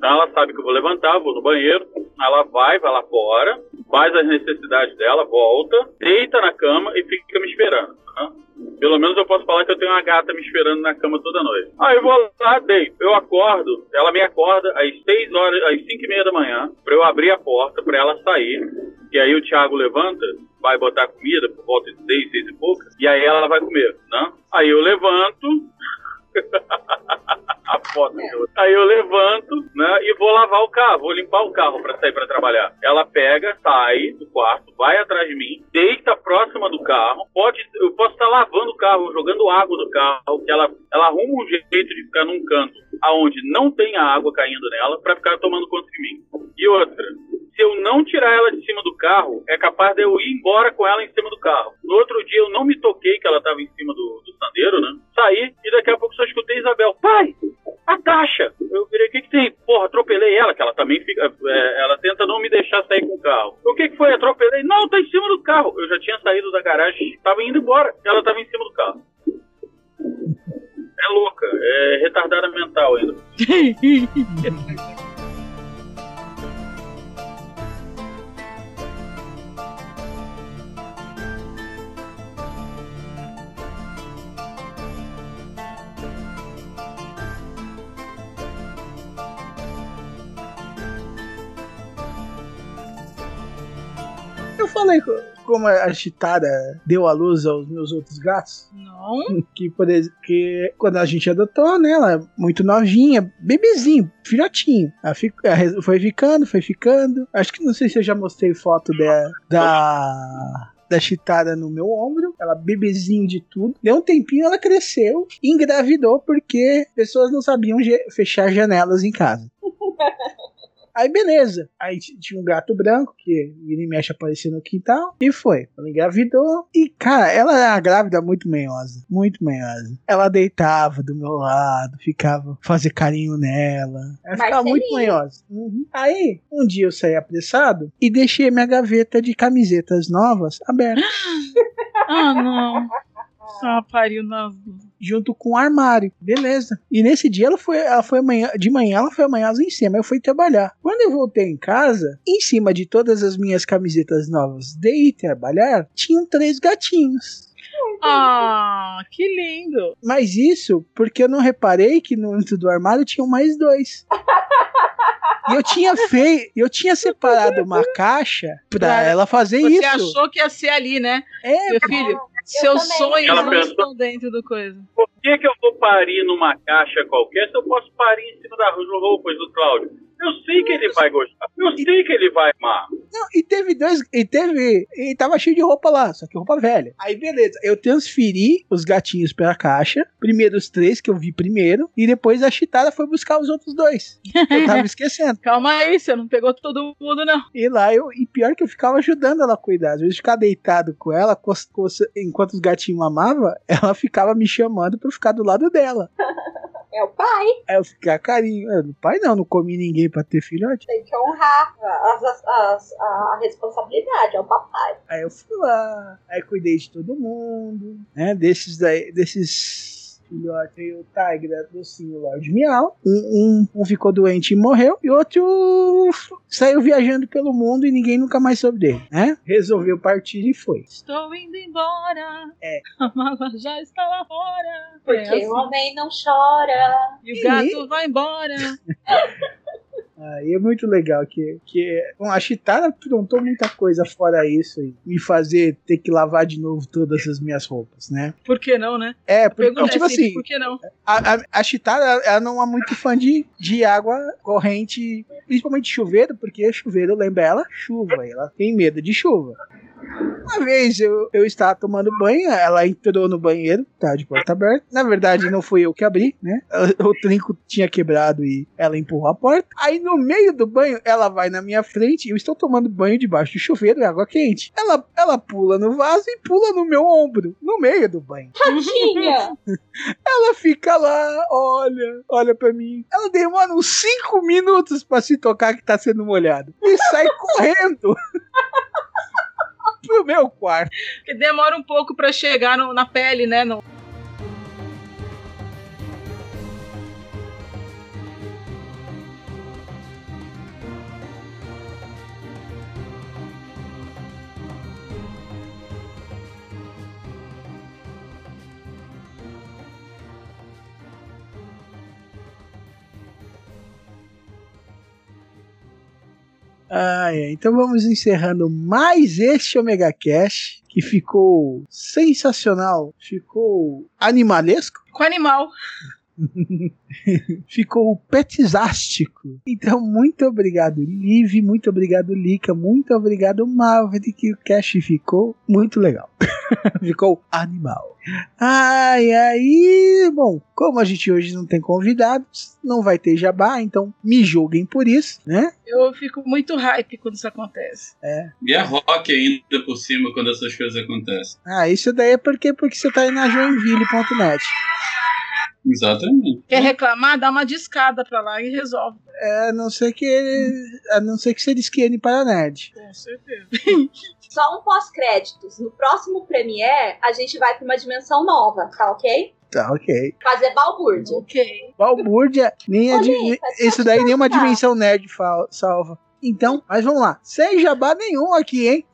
então ela sabe que eu vou levantar, vou no banheiro, ela vai, vai lá fora, faz as necessidades dela, volta, deita na cama e fica me esperando. né? Pelo menos eu posso falar que eu tenho uma gata me esperando na cama toda noite. Aí eu vou lá, deito. Eu acordo, ela me acorda às 6 horas, às 5 e meia da manhã, pra eu abrir a porta, pra ela sair. E aí o Thiago levanta, vai botar comida por volta de 6, 6 e pouca, e aí ela vai comer, né? Aí eu levanto, a foto. Aí eu levanto, né, e vou lavar o carro, vou limpar o carro pra sair pra trabalhar. Ela pega, sai do quarto, vai atrás de mim, deita próxima do carro. Pode, eu posso estar lavando o carro, jogando água no carro, que ela, ela arruma um jeito de ficar num canto aonde não tem a água caindo nela pra ficar tomando conta de mim. E outra, se eu não tirar ela de cima do carro, é capaz de eu ir embora com ela em cima do carro. No outro dia eu não me toquei que ela estava em cima do, do sandeiro, né? Saí e daqui a pouco só escutei Isabel. Pai, a Tasha! Eu virei, o que que tem? Porra, atropelei ela, que ela também fica. é, ela tenta não me deixar sair com o carro. O que que foi? Atropelei? Não, tá em cima do carro. Eu já tinha saído da garagem, tava indo embora. Ela tava em cima do carro. É louca, é retardada mental ainda. *laughs* falei com, como a Chitara deu à luz aos meus outros gatos? Não. *laughs* Que, por exemplo, que quando a gente adotou, né? Ela é muito novinha, bebezinho, filhotinho. Ela fico- ela foi ficando, foi ficando. Acho que não sei se eu já mostrei foto da. da da Chitara no meu ombro, ela bebezinho de tudo. Deu um tempinho, ela cresceu, engravidou porque pessoas não sabiam fechar janelas em casa. *laughs* Aí beleza. Aí tinha um gato branco que vira e mexe aparecia no quintal. E foi. Ela engravidou. E, cara, ela era uma grávida muito manhosa. Muito manhosa. Ela deitava do meu lado, ficava fazer carinho nela. Ela ficava Marcelinho. muito manhosa. Uhum. Aí, um dia eu saí apressado e deixei minha gaveta de camisetas novas aberta. Ah, não. Ah, pariu, não. Junto com o armário. Beleza. E nesse dia ela foi, ela foi amanhã, de manhã ela foi amanhãzinha em cima. Eu fui trabalhar. Quando eu voltei em casa, em cima de todas as minhas camisetas novas de ir trabalhar, tinham três gatinhos. Ah, que lindo. Mas isso porque eu não reparei que no dentro do armário tinham mais dois. E eu tinha feito, eu tinha separado uma caixa pra Claro. ela fazer Você isso. achou que ia ser ali, né? É, Meu filho, seus sonhos Ela não pensou- estão dentro do coisa. Por que, que eu vou parir numa caixa qualquer se eu posso parir em cima das roupas do Cláudio? Eu sei que ele vai gostar. Eu sei que ele vai amar. Não, e teve dois. E teve. E tava cheio de roupa lá, só que roupa velha. Aí, beleza. Eu transferi os gatinhos pela caixa. Primeiro os três que eu vi primeiro. E depois a Chitara foi buscar os outros dois. Eu tava *laughs* esquecendo. Calma aí, você não pegou todo mundo, não. E lá eu. E pior que eu ficava ajudando ela a cuidar. Às vezes ficar deitado com ela, enquanto os gatinhos mamavam, ela ficava me chamando pra eu ficar do lado dela. *laughs* É o pai. Aí eu ficar carinho. Eu, pai não, não comi ninguém pra ter filhote. Tem que honrar as- as- as- a responsabilidade, é o papai. Aí eu fui lá, aí cuidei de todo mundo, né? Desses daí, desses filhotes aí, o Tiger, docinho, o Lord Miau. Um, um, um ficou doente e morreu, e outro saiu viajando pelo mundo e ninguém nunca mais soube dele, né? Resolveu partir e foi. Estou indo embora. É. A mágoa já está lá fora. Porque É assim. o homem não chora. E o gato vai embora. *laughs* Aí é muito legal que, que bom, a Chitara aprontou muita coisa fora isso e me fazer ter que lavar de novo todas as minhas roupas, né? Por que não, né? É, porque, Pergunta tipo é sempre, assim, por que não? A, a, a Chitara, ela- não é muito fã de, de água corrente, principalmente chuveiro, porque chuveiro lembra ela chuva, ela tem medo de chuva. Uma vez eu, eu estava tomando banho, ela entrou no banheiro, tá de porta aberta. Na verdade, não fui eu que abri, né? *laughs* O trinco tinha quebrado e ela empurrou a porta. Aí no meio do banho, ela vai na minha frente. Eu estou tomando banho debaixo do chuveiro, é água quente. Ela, ela pula no vaso e pula no meu ombro, no meio do banho. Tadinha! *laughs* Ela fica lá, olha, olha pra mim. Ela demora uns 5 minutos pra se tocar que tá sendo molhado. E sai *laughs* correndo *laughs* pro meu quarto. Porque demora um pouco pra chegar no- na pele, né? No... Ah, é. Então vamos encerrando mais este Omega Cash, que ficou sensacional, ficou animalesco. Com animal. *laughs* ficou petizástico. Então, muito obrigado, Liv, muito obrigado, Lika, muito obrigado, Maverick, que o cast ficou muito legal. *laughs* ficou animal. Ai, aí, bom, como a gente hoje não tem convidados, não vai ter jabá, então me julguem por isso, né? Eu fico muito hype quando isso acontece. É. E é rock ainda por cima quando essas coisas acontecem. Ah, isso daí é porque, porque você tá aí na joinville.net. Exatamente. Quer reclamar? Dá uma discada pra lá e resolve. É, a não ser que. A não ser que você disquene para nerd. Com certeza. *laughs* Só um pós-créditos. No próximo Premiere, a gente vai pra uma dimensão nova, tá ok? Tá, ok. Fazer balbúrdia. Ok. Balbúrdia, nem a Ô, di- isso daí nenhuma dimensão nerd salva. Então, mas vamos lá. Sem jabá nenhum aqui, hein?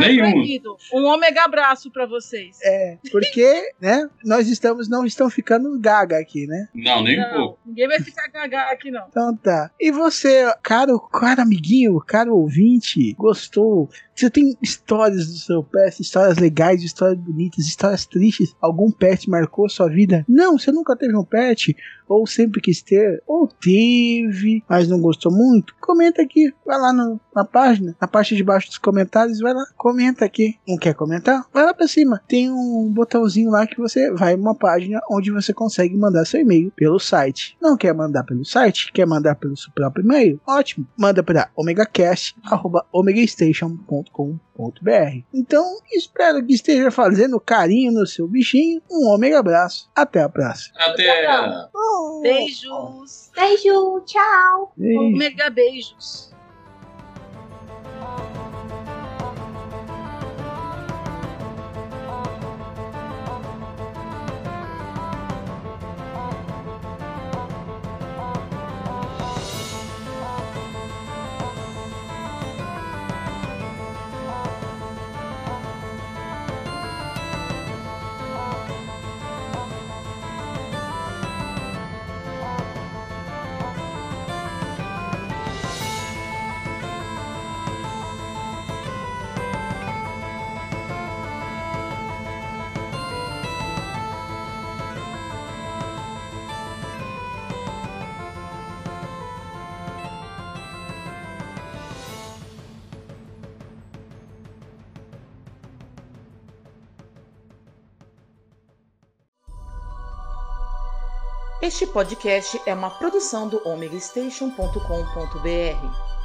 Nenhum. proibido. Um ômega abraço pra vocês. É, porque, *laughs* né, nós estamos, não estamos ficando gaga aqui, né? Não, nem um Não, pouco. ninguém vai ficar gaga aqui, não. Então tá. E você, caro, caro amiguinho, caro ouvinte, gostou Você tem histórias do seu pet, histórias legais, histórias bonitas, histórias tristes. Algum pet marcou sua vida? Não, você nunca teve um pet, ou sempre quis ter, ou teve, mas não gostou muito. Comenta aqui, vai lá no, na página, na parte de baixo dos comentários, vai lá, comenta aqui. Não quer comentar? Vai lá pra cima, tem um botãozinho lá que você vai uma página onde você consegue mandar seu e-mail pelo site. Não quer mandar pelo site? Quer mandar pelo seu próprio e-mail? Ótimo, manda para omegacast@omegastation.com.br. Então, espero que esteja fazendo carinho no seu bichinho. Um ômega abraço. Até a próxima. Até. Beijos. Beijo, tchau. Beijo. Mega beijos. Este podcast é uma produção do omegastation.com.br.